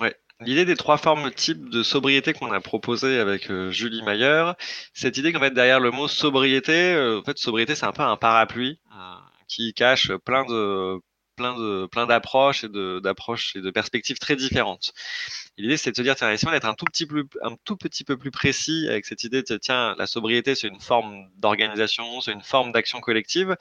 Ouais. L'idée des trois formes types de sobriété qu'on a proposé avec euh, Julie Mayer, cette idée qu'en fait derrière le mot sobriété, euh, en fait sobriété c'est un peu un parapluie qui cache plein de plein de plein d'approches et de d'approches et de perspectives très différentes. L'idée c'est de se dire tiens essayons d'être un tout petit peu un tout petit peu plus précis avec cette idée de tiens la sobriété c'est une forme d'organisation, c'est une forme d'action collective.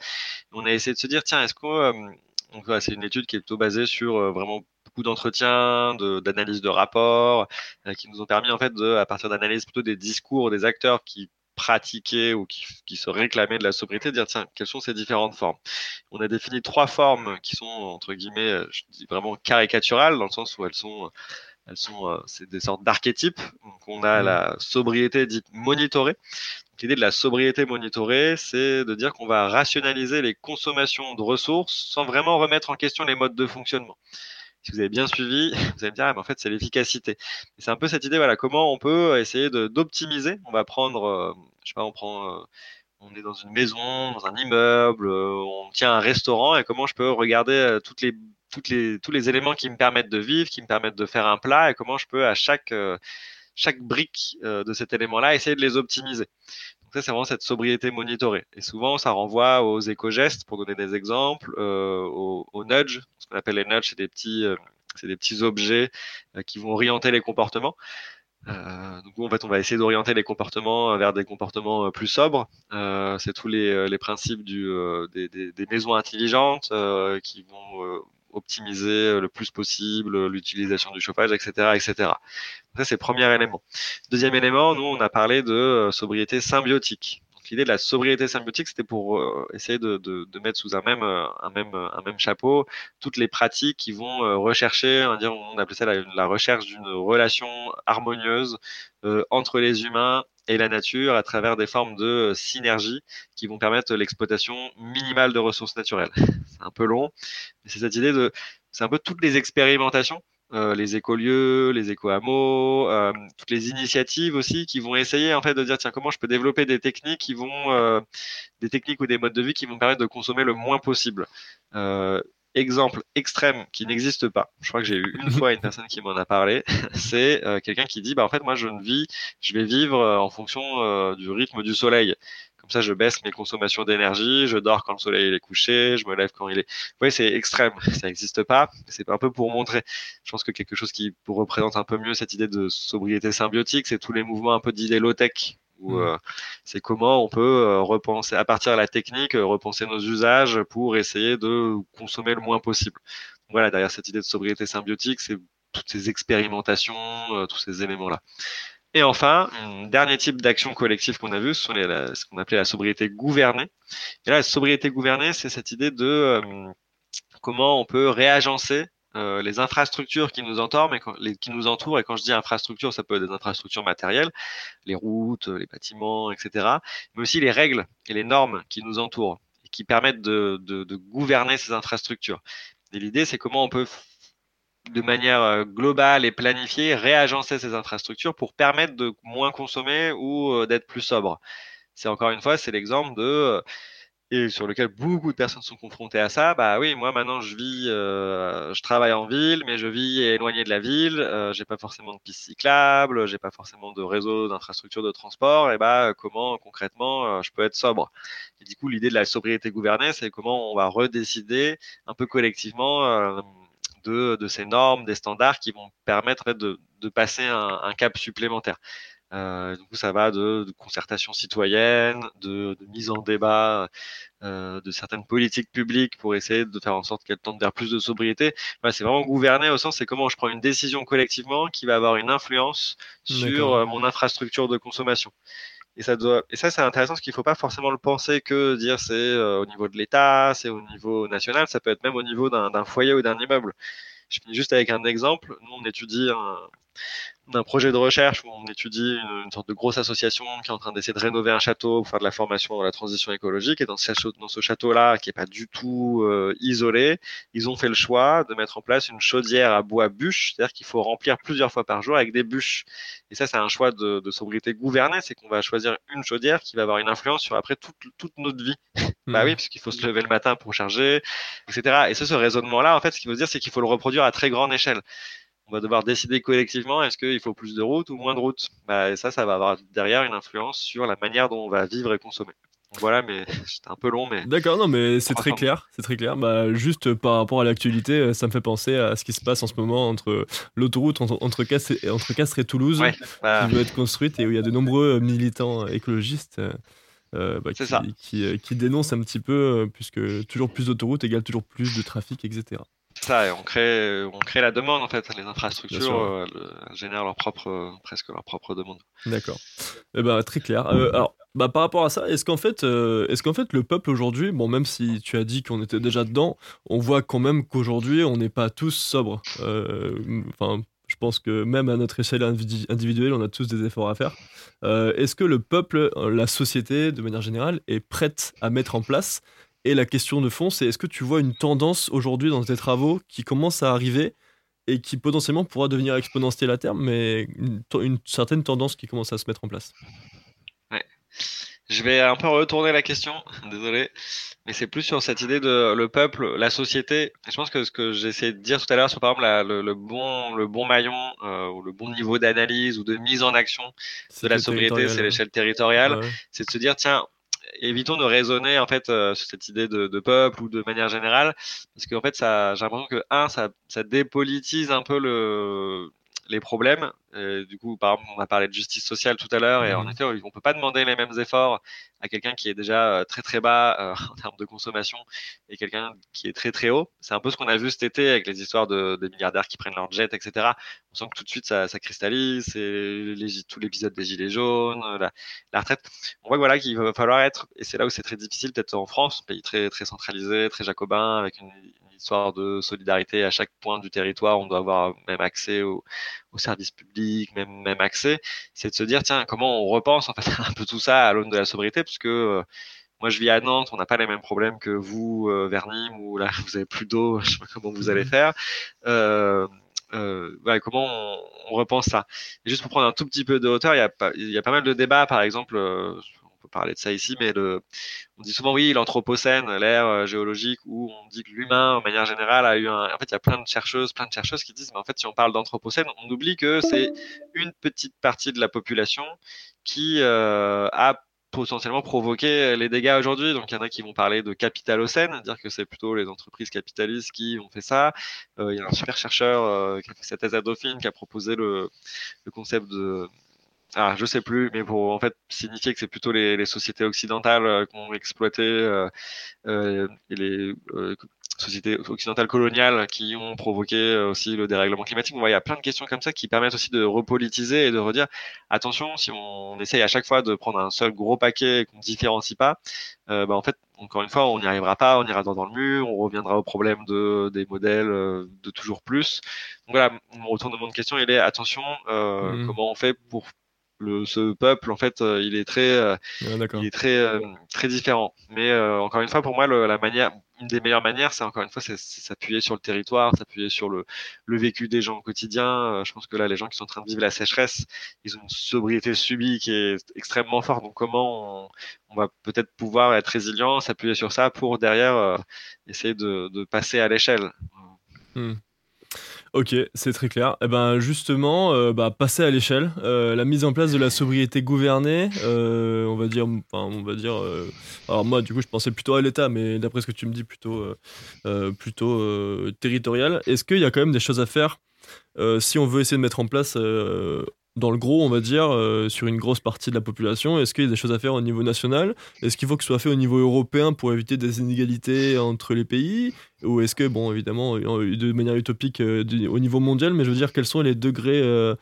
On a essayé de se dire tiens est-ce que euh, c'est une étude qui est plutôt basée sur euh, vraiment beaucoup d'entretiens, d'analyses de, rapports, euh, qui nous ont permis en fait à partir d'analyses plutôt des discours des acteurs qui pratiquer ou qui, qui, se réclamaient de la sobriété, dire tiens, quelles sont ces différentes formes? On a défini trois formes qui sont, entre guillemets, je dis vraiment caricaturales, dans le sens où elles sont elles sont, euh, c'est des sortes d'archétypes. Donc, on a Mhm. la sobriété dite monitorée. L'idée de la sobriété monitorée, c'est de dire qu'on va rationaliser les consommations de ressources sans vraiment remettre en question les modes de fonctionnement. Si vous avez bien suivi, vous allez me dire, ah, mais en fait, c'est l'efficacité. C'est un peu cette idée, voilà, comment on peut essayer d'optimiser. On va prendre, euh, je sais pas, on prend, euh, on est dans une maison, dans un immeuble, euh, on tient un restaurant, et comment je peux regarder euh, les, les, tous les éléments qui me permettent de vivre, qui me permettent de faire un plat, et comment je peux à chaque, chaque brique de cet élément-là essayer de les optimiser. Donc ça, c'est vraiment cette sobriété monitorée. Et souvent, ça renvoie aux éco-gestes, pour donner des exemples, euh, aux, aux nudges. Ce qu'on appelle les nudges, c'est des petits, euh, c'est des petits objets euh, qui vont orienter les comportements. Euh, donc en fait, on va essayer d'orienter les comportements vers des comportements euh, plus sobres. Euh, c'est tous les, euh, les principes du, euh, des, des, des maisons intelligentes euh, qui vont euh, optimiser le plus possible l'utilisation du chauffage, etc., etc. Ça, c'est le premier élément. Deuxième élément, nous, on a parlé de euh, sobriété symbiotique. Donc, l'idée de la sobriété symbiotique, c'était pour euh, essayer de, de, de, mettre sous un même, euh, un même, un même chapeau toutes les pratiques qui vont euh, rechercher, on, dire, on appelait ça la, la recherche d'une relation harmonieuse euh, entre les humains et la nature à travers des formes de euh, synergie qui vont permettre l'exploitation minimale de ressources naturelles. C'est un peu long, mais c'est cette idée de, c'est un peu toutes les expérimentations euh, les écolieux, les éco-hameaux, euh, toutes les initiatives aussi qui vont essayer en fait de dire tiens comment je peux développer des techniques qui vont euh, des techniques ou des modes de vie qui vont permettre de consommer le moins possible. Euh, exemple extrême qui n'existe pas. Je crois que j'ai eu une fois une personne qui m'en a parlé. C'est euh, quelqu'un qui dit bah en fait moi je ne vis, je vais vivre en fonction euh, du rythme du soleil. Comme ça, je baisse mes consommations d'énergie, je dors quand le soleil est couché, je me lève quand il est. Oui, c'est extrême, ça n'existe pas. C'est un peu pour montrer. Je pense que quelque chose qui représente un peu mieux cette idée de sobriété symbiotique, c'est tous les mouvements un peu d'idées low-tech. Où, mmh. euh, c'est comment on peut euh, repenser, à partir de la technique, euh, repenser nos usages pour essayer de consommer le moins possible. Voilà, derrière cette idée de sobriété symbiotique, c'est toutes ces expérimentations, tous ces éléments-là. Et enfin, un dernier type d'action collective qu'on a vu, ce sont les, la, ce qu'on appelait la sobriété gouvernée. Et là, la sobriété gouvernée, c'est cette idée de euh, comment on peut réagencer euh, les infrastructures qui nous entourent, mais qui nous entourent. Et quand je dis infrastructures, ça peut être des infrastructures matérielles, les routes, les bâtiments, etc. Mais aussi les règles et les normes qui nous entourent et qui permettent de, de, gouverner ces infrastructures. Et l'idée, c'est comment on peut de manière euh, globale et planifiée, réagencer ces infrastructures pour permettre de moins consommer ou euh, d'être plus sobre. C'est encore une fois, c'est l'exemple de et sur lequel beaucoup de personnes sont confrontées à ça. Bah oui, moi maintenant je vis, euh, je travaille en ville, mais je vis éloigné de la ville. Euh, j'ai pas forcément de pistes cyclables, j'ai pas forcément de réseau d'infrastructures de transport. Et bah comment concrètement je peux être sobre? Et du coup, l'idée de la sobriété gouvernée, c'est comment on va redécider un peu collectivement de, de, ces normes, des standards qui vont permettre de, de passer un, un, cap supplémentaire. Euh, du coup, ça va de, de concertation citoyenne, de, de, mise en débat euh, de certaines politiques publiques pour essayer de faire en sorte qu'elles tendent vers plus de sobriété. Voilà, c'est vraiment gouverner au sens, c'est comment je prends une décision collectivement qui va avoir une influence sur euh, mon infrastructure de consommation. Et ça, doit, et ça c'est intéressant parce qu'il ne faut pas forcément le penser que dire c'est euh, au niveau de l'État, c'est au niveau national, ça peut être même au niveau d'un foyer ou d'un immeuble. Je finis juste avec un exemple. Nous, on étudie un, d'un projet de recherche où on étudie une, une, sorte de grosse association qui est en train d'essayer de rénover un château pour faire de la formation dans la transition écologique. Et dans ce, dans ce château-là, qui est pas du tout euh, isolé, ils ont fait le choix de mettre en place une chaudière à bois bûche, c'est-à-dire qu'il faut remplir plusieurs fois par jour avec des bûches. Et ça, c'est un choix de, de sobriété gouvernée, c'est qu'on va choisir une chaudière qui va avoir une influence sur après toute, toute notre vie. Mmh. bah oui, parce qu'il faut se lever le matin pour charger, etc. Et c'est ce raisonnement-là, en fait, ce qu'il faut se dire, c'est qu'il faut le reproduire à très grande échelle on va devoir décider collectivement est-ce qu'il faut plus de routes ou moins de routes? Bah, et ça, ça va avoir derrière une influence sur la manière dont on va vivre et consommer. Voilà, mais c'était un peu long, mais. D'accord, non, mais c'est très clair, c'est très clair. Bah, juste par rapport à l'actualité, ça me fait penser à ce qui se passe en ce moment entre l'autoroute entre, entre, Castres, et, entre Castres et Toulouse, ouais, bah... qui veut être construite et où il y a de nombreux militants écologistes. Euh, bah, qui, qui, qui, dénoncent un petit peu, puisque toujours plus d'autoroutes égale toujours plus de trafic, etc ça, et on crée, on crée la demande en fait. Les infrastructures euh, génèrent leur propre, euh, presque leur propre demande. D'accord. Eh ben, très clair. Euh, alors, bah, par rapport à ça, est-ce qu'en fait, euh, est-ce qu'en fait le peuple aujourd'hui, bon, même si tu as dit qu'on était déjà dedans, on voit quand même qu'aujourd'hui on n'est pas tous sobres. Enfin, je pense que même à notre échelle individu- individuelle, on a tous des efforts à faire. Euh, Est-ce que le peuple, la société, de manière générale, est prête à mettre en place Et la question de fond, c'est est-ce que tu vois une tendance aujourd'hui dans tes travaux qui commence à arriver et qui potentiellement pourra devenir exponentielle à terme, mais une, une certaine tendance qui commence à se mettre en place? Je vais un peu retourner la question, désolé, mais c'est plus sur cette idée de le peuple, la société. Je pense que ce que j'essayais de dire tout à l'heure sur par exemple la- le, le bon le bon maillon euh, ou le bon niveau d'analyse ou de mise en action de la sobriété, c'est l'échelle territoriale. Ouais. c'est de se dire tiens évitons de raisonner en fait euh, sur cette idée de, de peuple ou de manière générale parce qu'en fait ça j'ai l'impression que un ça, ça dépolitise un peu le les problèmes. Euh, du coup par exemple on a parlé de justice sociale tout à l'heure et en Mhm. effet on peut pas demander les mêmes efforts à quelqu'un qui est déjà euh, très très bas euh, en termes de consommation et quelqu'un qui est très très haut. C'est un peu ce qu'on a vu cet été avec les histoires de, des milliardaires qui prennent leur jet etc on sent que tout de suite ça, ça cristallise c'est les, tout l'épisode des gilets jaunes la, la retraite. On voit voilà qu'il va falloir être et c'est là où c'est très difficile peut-être en France pays très très centralisé très jacobin avec une, une histoire de solidarité à chaque point du territoire on doit avoir même accès au, au service public même même accès. C'est de se dire tiens comment on repense en fait un peu tout ça à l'aune de la sobriété puisque euh, moi, je vis à Nantes, on n'a pas les mêmes problèmes que vous, euh, vers Nîmes, où là, vous avez plus d'eau, je sais pas comment vous allez faire. Euh, euh, voilà, comment on, on repense ça? Et Juste pour prendre un tout petit peu de hauteur, il y a pas, il y a pas mal de débats, par exemple, euh, parler de ça ici, mais on dit souvent oui, l'anthropocène, l'ère euh, géologique, où on dit que l'humain, de manière générale, a eu un. En fait, il y a plein de chercheuses, plein de chercheuses qui disent, mais en fait, si on parle d'anthropocène, on oublie que c'est une petite partie de la population qui euh, a potentiellement provoqué les dégâts aujourd'hui. Donc il y en a qui vont parler de capitalocène, dire que c'est plutôt les entreprises capitalistes qui ont fait ça. Euh, il y a un super chercheur qui a fait sa thèse à Dauphine qui a proposé le concept de ah, je sais plus, mais pour en fait signifier que c'est plutôt les, les sociétés occidentales euh, qui ont exploité euh, euh, et les euh, sociétés occidentales coloniales qui ont provoqué aussi le dérèglement climatique. On voit, il y a plein de questions comme ça qui permettent aussi de repolitiser et de redire attention, si on essaye à chaque fois de prendre un seul gros paquet et qu'on ne différencie pas, euh, bah, en fait, encore une fois, on n'y arrivera pas, on ira dans, dans le mur, on reviendra au problème de, des modèles de toujours plus. Donc voilà, mon retournement de question, il est attention, euh, Mhm. comment on fait pour le, ce peuple, en fait, euh, il est très, euh, D'accord. il est très, euh, très différent. Mais euh, encore une fois, pour moi, le- la manière, une des meilleures manières, c'est encore une fois, c'est s'appuyer sur le territoire, s'appuyer sur le, le vécu des gens au quotidien. Euh, je pense que là, les gens qui sont en train de vivre la sécheresse, ils ont une sobriété subie qui est extrêmement forte. Donc, comment on, on va peut-être pouvoir être résilient, s'appuyer sur ça pour derrière euh, essayer de, de passer à l'échelle. Ok, c'est très clair. Et ben justement, euh, bah, passer à l'échelle, euh, la mise en place de la sobriété gouvernée, euh, on va dire, enfin, on va dire. alors moi, du coup, je pensais plutôt à l'État, mais d'après ce que tu me dis, plutôt, plutôt territorial. Est-ce qu'il y a quand même des choses à faire si on veut essayer de mettre en place, dans le gros, on va dire, euh, sur une grosse partie de la population Est-ce qu'il y a des choses à faire au niveau national? Est-ce qu'il faut que ce soit fait au niveau européen pour éviter des inégalités entre les pays? Ou est-ce que, bon, évidemment, euh, de manière utopique euh, au niveau mondial, mais je veux dire, quels sont les degrés, euh,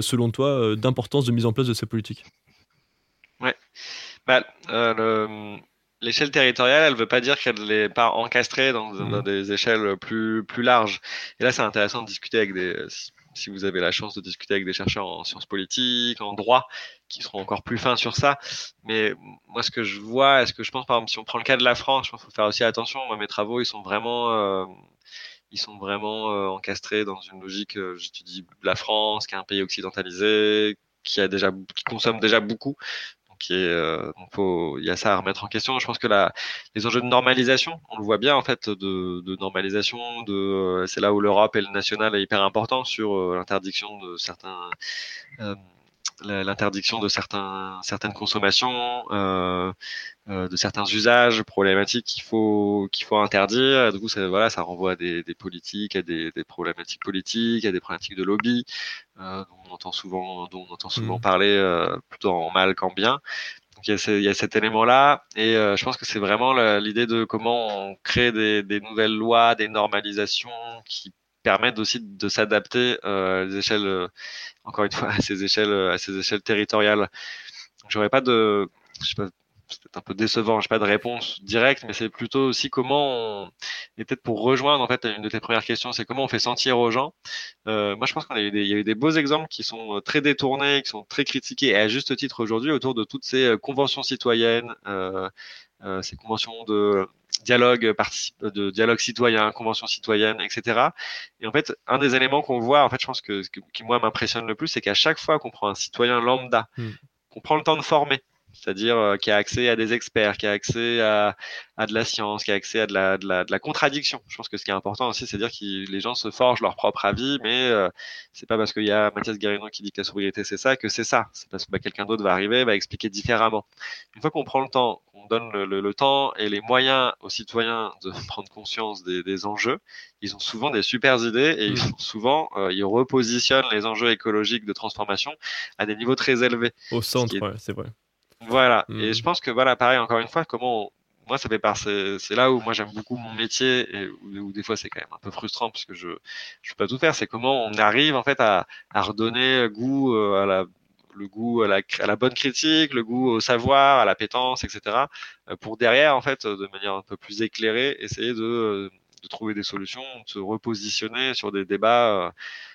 selon toi, d'importance de mise en place de ces politiques? Bah, euh, le- l'échelle territoriale, elle veut pas dire qu'elle n'est pas encastrée dans, dans Mhm. des échelles plus, plus larges. Et là, c'est intéressant de discuter avec des, si, vous avez la chance de discuter avec des chercheurs en sciences politiques, en droit, qui seront encore plus fins sur ça. Mais moi, ce que je vois, est-ce que je pense, par exemple, si on prend le cas de la France, je pense qu'il faut faire aussi attention. Moi, mes travaux, ils sont vraiment, euh, ils sont vraiment euh, encastrés dans une logique, euh, j'étudie la France, qui est un pays occidentalisé, qui a déjà, qui consomme déjà beaucoup. Euh, faut, il y a ça à remettre en question. Je pense que la, les enjeux de normalisation, on le voit bien en fait, de, de normalisation, de, euh, c'est là où l'Europe et le national est hyper important sur euh, l'interdiction de certains, l'interdiction de certains, certaines consommations, euh, euh, de certains usages problématiques qu'il faut qu'il faut interdire. Du coup, ça, voilà, ça renvoie à des, des politiques, à des, des problématiques politiques, à des problématiques de lobby, euh, dont on entend souvent, dont on entend souvent Mhm. parler euh, plutôt en mal qu'en bien. Donc il y a, ce- il y a cet élément-là, et euh, je pense que c'est vraiment l'idée de comment on crée des, des nouvelles lois, des normalisations qui permettent aussi de s'adapter euh, à des échelles, euh, encore une fois, à ces échelles, à ces échelles territoriales. J'aurais pas de, je sais pas, c'est un peu décevant, j'ai pas de réponse directe, mais c'est plutôt aussi comment on, et peut-être pour rejoindre en fait une de tes premières questions, c'est comment on fait sentir aux gens. Euh, moi, je pense qu'on a eu des, il y a eu des beaux exemples qui sont très détournés, qui sont très critiqués et à juste titre aujourd'hui autour de toutes ces conventions citoyennes, euh, euh, ces conventions de dialogue de dialogue citoyen, convention citoyenne, etc. Et en fait, un des éléments qu'on voit, en fait, je pense que, qui moi m'impressionne le plus, c'est qu'à chaque fois qu'on prend un citoyen lambda, hmm. qu'on prend le temps de former, c'est-à-dire euh, qui a accès à des experts, qui a accès à, à de la science, qui a accès à de la, de la, de la contradiction. Je pense que ce qui est important aussi, c'est dire que les gens se forgent leur propre avis, mais euh, c'est pas parce qu'il y a Mathias Guérino qui dit que la sobriété c'est ça que c'est ça. C'est parce que bah, quelqu'un d'autre va arriver, va expliquer différemment. Une fois qu'on prend le temps, qu'on donne le, le, temps et les moyens aux citoyens de prendre conscience des, des enjeux, ils ont souvent des super idées et ils mmh. souvent euh, ils repositionnent les enjeux écologiques de transformation à des niveaux très élevés. Au centre, c'est vrai. Voilà. Et mmh. je pense que voilà, pareil, encore une fois, comment moi ça fait partie, c'est là où moi j'aime beaucoup mon métier et où, des fois c'est quand même un peu frustrant parce que je je peux pas tout faire. C'est comment on arrive en fait à, à redonner goût euh, à la le goût à la, à la, bonne critique, le goût au savoir, à la pétence, etc. Euh, pour derrière, en fait, de manière un peu plus éclairée, essayer de, de trouver des solutions, de se repositionner sur des débats, euh,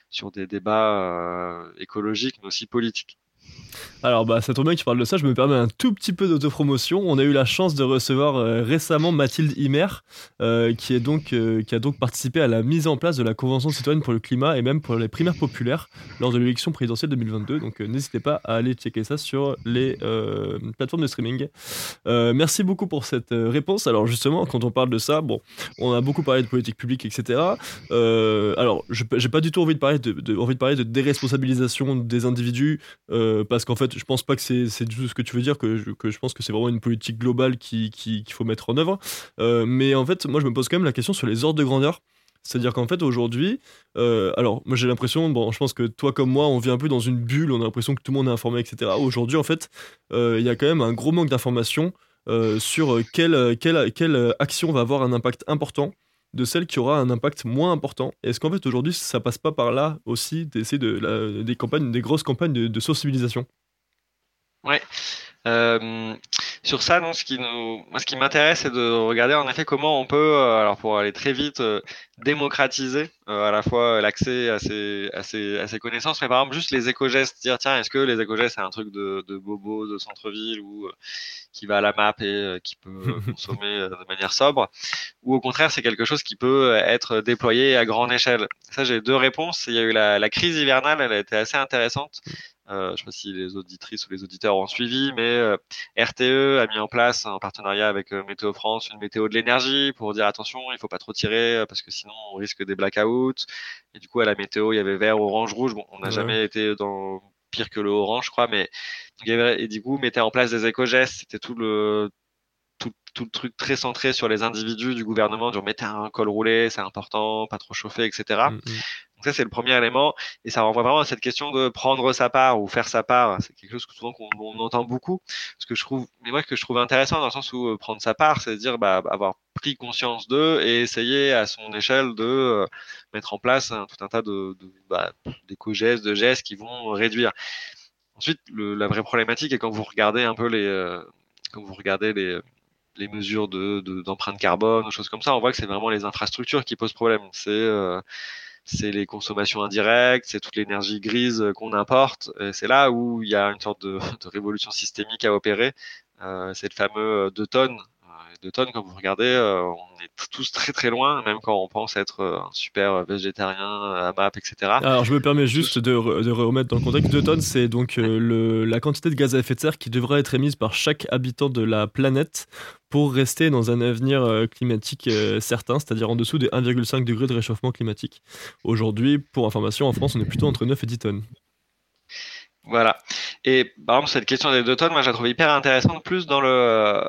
sur des débats écologiques, mais aussi politiques. Alors bah ça tombe bien que tu parles de ça, je me permets un tout petit peu d'autopromotion. On a eu la chance de recevoir euh, récemment Mathilde Himer, euh, qui, est donc, euh, qui a donc participé à la mise en place de la Convention citoyenne pour le climat et même pour les primaires populaires lors de l'élection présidentielle 2022. Donc n'hésitez pas à aller checker ça sur les plateformes de streaming. merci beaucoup pour cette réponse. Alors justement, quand on parle de ça, bon, on a beaucoup parlé de politique publique, etc. alors j'ai pas du tout envie de parler de, envie de parler de déresponsabilisation des individus parce qu'en fait, je pense pas que c'est tout ce que tu veux dire, que je, pense que c'est vraiment une politique globale qu'il qui, faut mettre en œuvre. Euh, mais en fait, moi, je me pose quand même la question sur les ordres de grandeur. C'est-à-dire qu'en fait, aujourd'hui, euh, alors moi j'ai l'impression, bon, je pense que toi comme moi, on vit un peu dans une bulle, on a l'impression que tout le monde est informé, etc. Aujourd'hui, en fait, euh, il y a quand même un gros manque d'informations sur quelle action va avoir un impact important de celle qui aura un impact moins important Est-ce qu'en fait aujourd'hui ça passe pas par là aussi d'essayer de, des campagnes, des grosses campagnes de, sensibilisation? Ouais. Euh, sur ça, non, ce qui nous, moi, ce qui m'intéresse, c'est de regarder en effet comment on peut, euh, alors pour aller très vite, euh, démocratiser à la fois l'accès à ces, à, ces, à ces connaissances, mais par exemple juste les éco-gestes, dire tiens, est-ce que les éco-gestes c'est un truc de, de bobo de centre-ville ou qui va à la map et qui peut consommer de manière sobre, ou au contraire c'est quelque chose qui peut être déployé à grande échelle? Ça, j'ai deux réponses. Il y a eu la, la crise hivernale, elle a été assez intéressante. Euh, je ne sais pas si les auditrices ou les auditeurs ont suivi, mais euh, RTE a mis en place en partenariat avec euh, Météo France une météo de l'énergie pour dire attention, il faut pas trop tirer parce que sinon on risque des blackouts. Et du coup à la météo il y avait vert, orange, rouge. Bon, on n'a jamais été dans pire que le orange, je crois, mais et du coup mettez en place des éco-gestes. C'était tout le tout, le truc très centré sur les individus du gouvernement, genre mettez un col roulé, c'est important, pas trop chauffer, etc. Donc ça, c'est le premier élément. Et ça renvoie vraiment à cette question de prendre sa part ou faire sa part. C'est quelque chose que souvent qu'on entend beaucoup. Ce que je trouve, mais moi, que je trouve intéressant dans le sens où euh, prendre sa part, c'est dire bah, avoir pris conscience d'eux et essayer à son échelle de euh, mettre en place tout un tas de, de bah, d'éco-gestes, de gestes qui vont réduire. Ensuite, le, la vraie problématique est quand vous regardez un peu les, euh, quand vous regardez les, les mesures de, d'empreinte carbone, ou choses comme ça, on voit que c'est vraiment les infrastructures qui posent problème. C'est c'est les consommations indirectes, c'est toute l'énergie grise qu'on importe. C'est là où il y a une sorte de, révolution systémique à opérer. Euh, c'est le fameux 2 tonnes. 2 tonnes, quand vous regardez, euh, on est tous très très loin, même quand on pense être euh, un super végétarien, à MAP, etc. Alors je me permets juste de, remettre dans le contexte. 2 tonnes, c'est donc le, la quantité de gaz à effet de serre qui devrait être émise par chaque habitant de la planète pour rester dans un avenir euh, climatique euh, certain, c'est-à-dire en dessous des 1,5 degrés de réchauffement climatique. Aujourd'hui, pour information, en France, on est plutôt entre 9 et 10 tonnes. Voilà. Et par exemple, cette question des 2 tonnes, moi, je la trouve hyper intéressante. Plus dans le.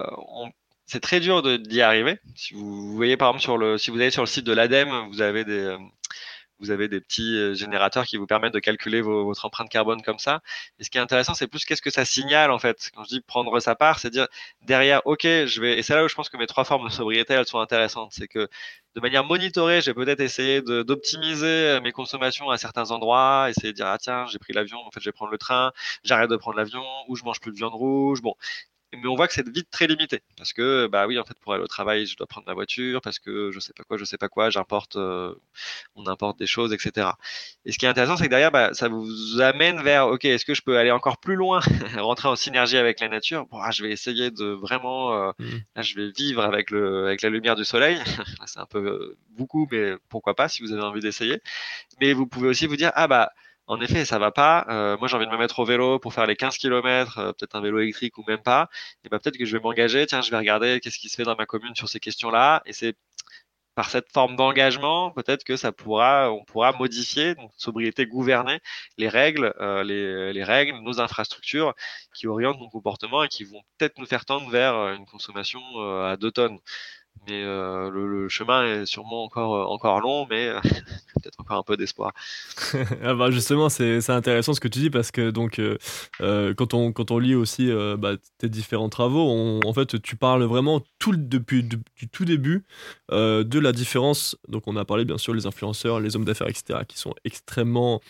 C'est très dur d'y arriver. Si vous voyez, par exemple, sur le, si vous allez sur le site de l'ADEME, vous avez des, euh, vous avez des petits euh, générateurs qui vous permettent de calculer votre empreinte carbone comme ça. Et ce qui est intéressant, c'est plus qu'est-ce que ça signale en fait. Quand je dis prendre sa part, c'est dire derrière, ok, je vais. Et c'est là où je pense que mes trois formes de sobriété, elles sont intéressantes. C'est que de manière monitorée, j'ai peut-être essayé d'optimiser euh, mes consommations à certains endroits, essayer de dire ah tiens, j'ai pris l'avion, en fait je vais prendre le train, j'arrête de prendre l'avion, ou je mange plus de viande rouge. Bon, mais on voit que c'est vite très limité. Parce que bah oui en fait pour aller au travail je dois prendre ma voiture parce que je sais pas quoi je sais pas quoi j'importe euh, on importe des choses etc et ce qui est intéressant c'est que derrière bah, ça vous amène vers ok est-ce que je peux aller encore plus loin rentrer en synergie avec la nature? Bon ah, je vais essayer de vraiment euh, Mmh. là je vais vivre avec le avec la lumière du soleil. C'est un peu euh, beaucoup mais pourquoi pas si vous avez envie d'essayer. Mais vous pouvez aussi vous dire ah bah en effet, ça va pas. Euh, moi, j'ai envie de me mettre au vélo pour faire les 15 km, euh, peut-être un vélo électrique ou même pas. Et bah, peut-être que je vais m'engager. Tiens, je vais regarder qu'est-ce qui se fait dans ma commune sur ces questions-là. Et c'est par cette forme d'engagement, peut-être que ça pourra, on pourra modifier, donc sobriété gouverner les règles, euh, les, les règles, nos infrastructures qui orientent nos comportements et qui vont peut-être nous faire tendre vers euh, une consommation à deux tonnes. Mais euh, le, chemin est sûrement encore euh, encore long, mais euh, peut-être encore un peu d'espoir. Ah bah justement, c'est intéressant ce que tu dis parce que donc quand on quand on lit aussi bah, tes différents travaux, en fait tu parles vraiment tout depuis du, du tout début de la différence. Donc on a parlé bien sûr les influenceurs, les hommes d'affaires, etc. qui sont extrêmement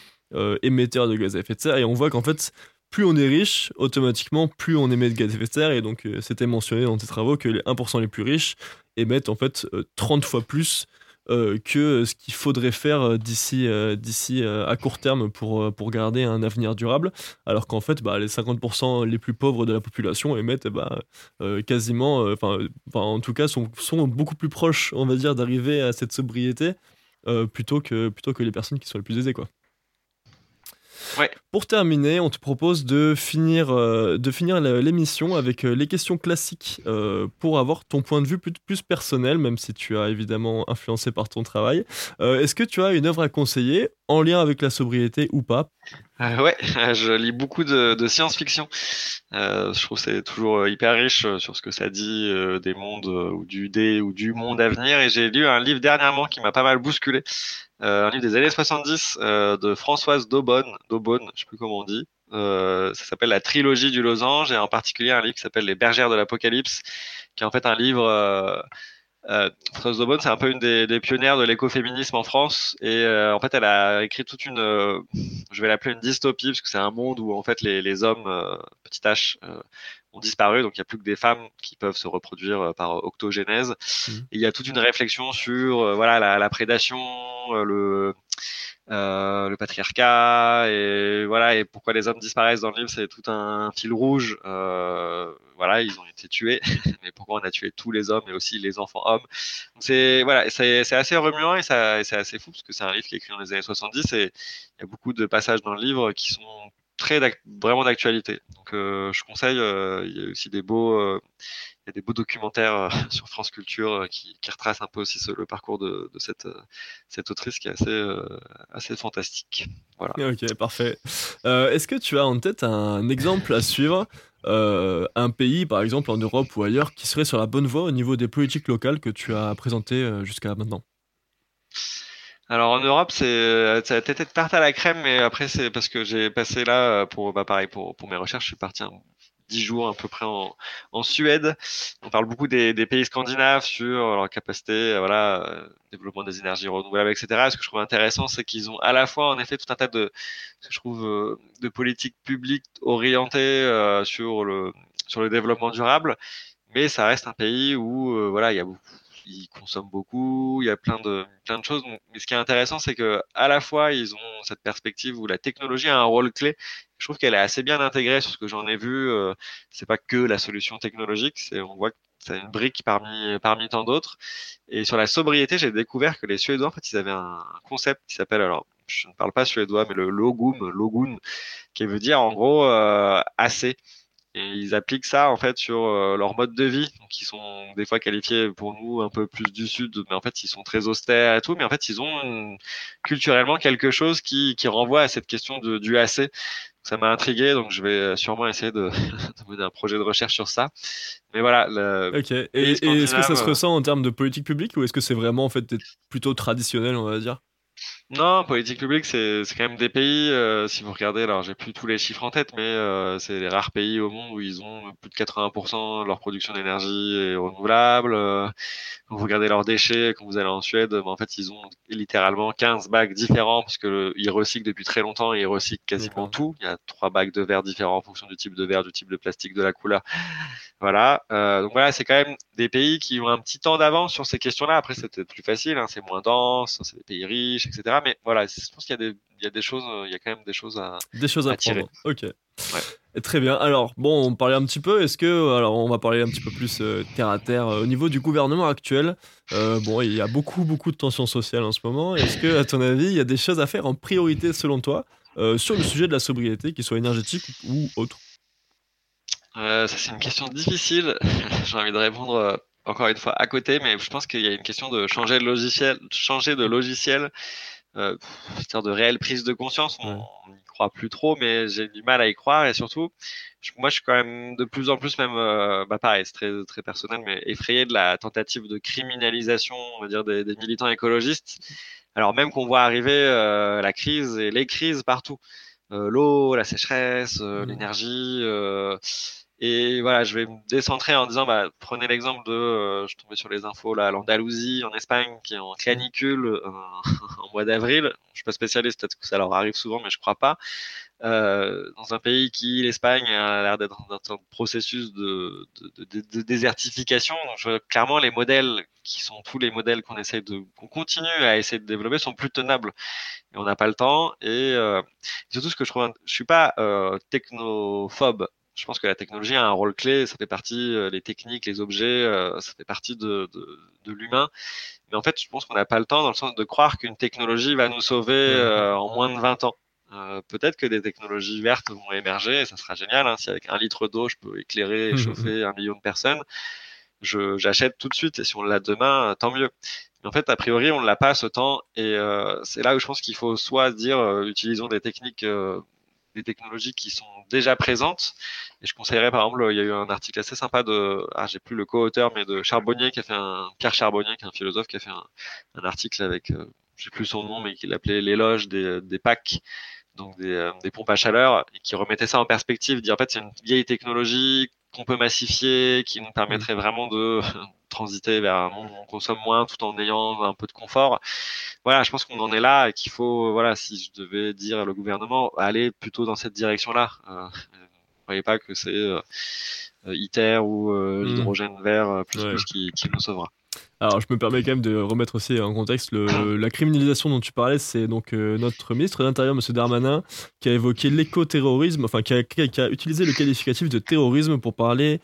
émetteurs de gaz à effet de serre et on voit qu'en fait plus on est riche, automatiquement plus on émet de gaz à effet de serre et donc euh, c'était mentionné dans tes travaux que les 1% les plus riches émettent en fait euh, 30 fois plus euh, que ce qu'il faudrait faire euh, d'ici euh, euh, à court terme pour, euh, garder un avenir durable, alors qu'en fait bah, les 50% les plus pauvres de la population émettent bah, euh, quasiment, euh, enfin en tout cas sont, sont beaucoup plus proches on va dire d'arriver à cette sobriété euh, plutôt, que, plutôt que les personnes qui sont les plus aisées quoi. Pour terminer, on te propose de finir, euh, finir l'émission avec euh, les questions classiques euh, pour avoir ton point de vue plus, personnel, même si tu as évidemment influencé par ton travail. Est-ce que tu as une œuvre à conseiller en lien avec la sobriété ou pas? Euh, ouais, je lis beaucoup de, de science-fiction. Euh, je trouve c'est toujours euh, hyper riche euh, sur ce que ça dit euh, des mondes euh, ou du des ou du monde à venir. Et j'ai lu un livre dernièrement qui m'a pas mal bousculé, un livre des années 70 euh, de Françoise Daubonne, Daubonne, je sais plus comment on dit. Ça s'appelle la trilogie du losange et en particulier un livre qui s'appelle Les bergères de l'apocalypse, qui est en fait un livre euh, Françoise Daubonne, c'est un peu une des, pionnières de l'écoféminisme en France, et euh, en fait, elle a écrit toute une, euh, je vais l'appeler une dystopie, parce que c'est un monde où en fait les, les hommes, euh, petit h, ont disparu, donc il n'y a plus que des femmes qui peuvent se reproduire euh, par octogénèse. Et il y a toute une réflexion sur euh, voilà la, la prédation, euh, le euh, le patriarcat et voilà et pourquoi les hommes disparaissent dans le livre c'est tout un fil rouge. Euh, voilà ils ont été tués mais pourquoi on a tué tous les hommes et aussi les enfants hommes? C'est voilà c'est c'est assez remuant et ça et c'est assez fou parce que c'est un livre qui est écrit dans les années 70 et il y a beaucoup de passages dans le livre qui sont très vraiment d'actualité donc euh, je conseille euh, il y a aussi des beaux euh, il y a des beaux documentaires sur France Culture qui, qui retracent un peu aussi le parcours de, cette, cette autrice qui est assez, assez fantastique. Voilà. Ok, parfait. Est-ce que tu as en tête un exemple à suivre un pays, par exemple en Europe ou ailleurs, qui serait sur la bonne voie au niveau des politiques locales que tu as présentées jusqu'à maintenant? Alors en Europe, c'est euh, ça a être tarte à la crème, mais après c'est parce que j'ai passé là euh, pour bah pareil pour pour mes recherches, je suis parti un, dix jours à peu près en, en Suède. On parle beaucoup des, des pays scandinaves sur leur capacité, euh, voilà, euh, développement des énergies renouvelables, etc. Ce que je trouve intéressant, c'est qu'ils ont à la fois en effet tout un tas de, ce que je trouve, euh, de politiques publiques orientées euh, sur le sur le développement durable, mais ça reste un pays où euh, voilà, il y a beaucoup ils consomment beaucoup, il y a plein de plein de choses. Mais ce qui est intéressant, c'est que à la fois ils ont cette perspective où la technologie a un rôle clé. Je trouve qu'elle est assez bien intégrée sur ce que j'en ai vu. Euh, c'est pas que la solution technologique, c'est on voit que c'est une brique parmi parmi tant d'autres. Et sur la sobriété, j'ai découvert que les Suédois, en fait, ils avaient un concept qui s'appelle alors je ne parle pas suédois, mais le logum, logun, qui veut dire en gros euh, assez. Et ils appliquent ça en fait sur euh, leur mode de vie, donc ils sont des fois qualifiés pour nous un peu plus du sud, mais en fait ils sont très austères et tout, mais en fait ils ont une- culturellement quelque chose qui, qui renvoie à cette question de, du AC. Ça m'a intrigué, donc je vais sûrement essayer de, de mener un projet de recherche sur ça. Mais voilà, le- Ok. Et, et est-ce que ça se ressent en termes de politique publique ou est-ce que c'est vraiment en fait plutôt traditionnel, on va dire? Non, politique publique, c'est c'est quand même des pays, euh, si vous regardez, alors j'ai plus tous les chiffres en tête, mais euh, c'est les rares pays au monde où ils ont plus de 80% de leur production d'énergie renouvelable. euh, quand vous regardez leurs déchets, quand vous allez en Suède, ben, en fait, ils ont littéralement 15 bacs différents parce que le- ils recyclent depuis très longtemps et ils recyclent quasiment tout. Il y a trois bacs de verre différents en fonction du type de verre, du type de plastique, de la couleur. Voilà. Euh, donc voilà, c'est quand même des pays qui ont un petit temps d'avance sur ces questions-là. Après, c'est peut-être plus facile, hein, c'est moins dense, c'est des pays riches, etc. Mais voilà, je pense qu'il y a des, il y a des choses, euh, il y a quand même des choses à. Des choses à À tirer. Ok. Et Très bien. Alors, bon, on parlait un petit peu. Est-ce que, alors, on va parler un petit peu plus euh, terre à terre. Au niveau du gouvernement actuel, euh, bon, il y a beaucoup, beaucoup de tensions sociales en ce moment. Est-ce que, à ton avis, il y a des choses à faire en priorité selon toi sur le sujet de la sobriété, qu'il soit énergétique ou autre? Euh, ça, c'est une question difficile. J'ai envie de répondre euh, encore une fois à côté, mais je pense qu'il y a une question de changer de logiciel, changer de logiciel, euh, c'est-à-dire de réelle prise de conscience. On n'y croit plus trop, mais j'ai du mal à y croire et surtout, je- moi, je suis quand même de plus en plus même, euh, bah pareil, c'est très très personnel, mais effrayé de la tentative de criminalisation, on va dire, des, des militants écologistes. Alors même qu'on voit arriver euh, la crise et les crises partout, l'eau, la sécheresse, euh, Mhm. l'énergie. euh, et voilà, je vais me décentrer en disant, bah, prenez l'exemple de, euh, je tombais sur les infos là, l'Andalousie en Espagne qui est en canicule euh, en mois d'avril. Je suis pas spécialiste, peut-être que ça leur arrive souvent, mais je crois pas. Euh, dans un pays qui, l'Espagne, a l'air d'être dans un processus de, de, de, de désertification. Donc, je, clairement, les modèles qui sont tous les modèles qu'on essaie de, qu'on continue à essayer de développer sont plus tenables. Et on n'a pas le temps. Et euh, surtout, ce que je trouve, je suis pas euh, technophobe. Je pense que la technologie a un rôle clé. Ça fait partie, euh, les techniques, les objets, euh, ça fait partie de, de, de l'humain. Mais en fait, je pense qu'on n'a pas le temps dans le sens de croire qu'une technologie va nous sauver euh, en moins de 20 ans. Euh, peut-être que des technologies vertes vont émerger et ça sera génial. Hein, si avec un litre d'eau, je peux éclairer et Mhm. chauffer un million de personnes, j'achète tout de suite. Et si on l'a demain, euh, tant mieux. Mais en fait, a priori, on ne l'a pas ce temps. Et euh, c'est là où je pense qu'il faut soit dire, euh, utilisons des techniques, euh, des technologies qui sont déjà présentes. Et je conseillerais, par exemple, il y a eu un article assez sympa de, ah, j'ai plus le co-auteur, mais de Charbonnier qui a fait un, Pierre Charbonnier, qui est un philosophe, qui a fait un, un article avec, euh, j'ai plus son nom, mais qu'il appelait l'éloge des, des packs donc des, euh, des pompes à chaleur, et qui remettait ça en perspective, dire en fait c'est une vieille technologie qu'on peut massifier, qui nous permettrait vraiment de transiter vers un monde où on consomme moins tout en ayant un peu de confort. Voilà, je pense qu'on en est là et qu'il faut, voilà, si je devais dire le gouvernement, aller plutôt dans cette direction-là. Euh, ne croyez pas que c'est euh, ITER ou euh, Mm. l'hydrogène vert euh, plus Ouais. plus qui, qui nous sauvera. Alors, je me permets quand même de remettre aussi en contexte la criminalisation dont tu parlais. C'est donc euh, notre ministre de l'Intérieur, M. Darmanin, qui a évoqué l'écoterrorisme, enfin, qui a, qui a utilisé le qualificatif de terrorisme pour parler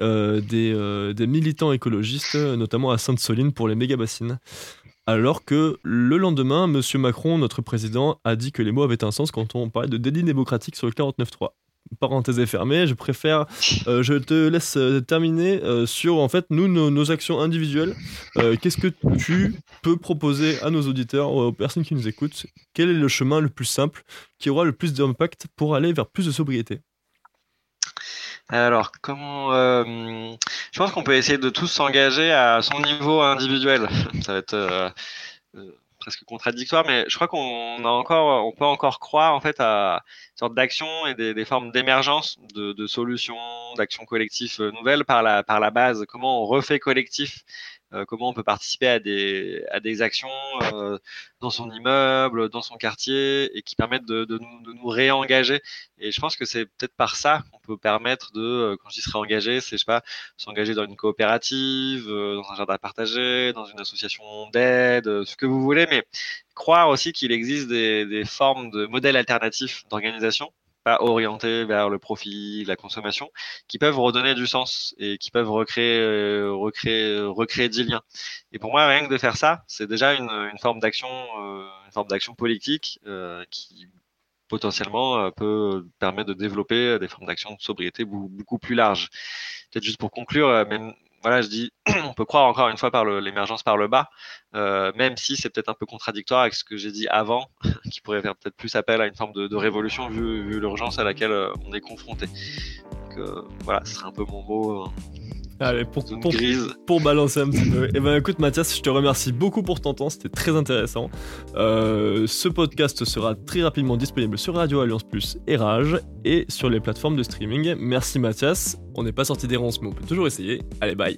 euh, des, euh, des militants écologistes, notamment à Sainte-Soline pour les méga-bassines. Alors que le lendemain, M. Macron, notre président, a dit que les mots avaient un sens quand on parlait de délit démocratique sur le 49.3. Parenthèse est fermée, je préfère, euh, je te laisse euh, terminer euh, sur en fait nous nos, actions individuelles. Qu'est-ce que tu peux proposer à nos auditeurs, aux personnes qui nous écoutent? Quel est le chemin le plus simple qui aura le plus d'impact pour aller vers plus de sobriété? Alors, comment Je pense qu'on peut essayer de tous s'engager à son niveau individuel. Ça va être presque contradictoire, mais je crois qu'on a encore, on peut encore croire en fait à une sorte d'action et des, formes d'émergence de, de solutions, d'actions collectives euh, nouvelles par la par la base. Comment on refait collectif comment on peut participer à des, à des actions euh, dans son immeuble, dans son quartier, et qui permettent de, de, nous, de nous réengager. Et je pense que c'est peut-être par ça qu'on peut permettre de, euh, quand je dis se réengager, c'est, je sais pas, s'engager dans une coopérative, euh, dans un jardin partagé, dans une association d'aide, euh, ce que vous voulez, mais croire aussi qu'il existe des, des formes de modèles alternatifs d'organisation pas orientés vers le profit, la consommation, qui peuvent redonner du sens et qui peuvent recréer, euh, recréer, recréer du lien. Et pour moi, rien que de faire ça, c'est déjà une, une forme d'action, euh, une forme d'action politique euh, qui potentiellement peut permettre de développer des formes d'action de sobriété beaucoup, plus larges. Peut-être juste pour conclure, même voilà, je dis, on peut croire encore une fois par l'émergence par le bas, euh, même si c'est peut-être un peu contradictoire avec ce que j'ai dit avant, qui pourrait faire peut-être plus appel à une forme de, révolution vu, l'urgence à laquelle euh, on est confronté. Donc euh, voilà, ce serait un peu mon mot. Allez, pour, balancer un petit peu. Et ben écoute Mathias, je te remercie beaucoup pour ton temps, c'était très intéressant. Euh, ce podcast sera très rapidement disponible sur Radio Alliance Plus et Rage et sur les plateformes de streaming. Merci Mathias, on n'est pas sorti des ronces mais on peut toujours essayer. Allez bye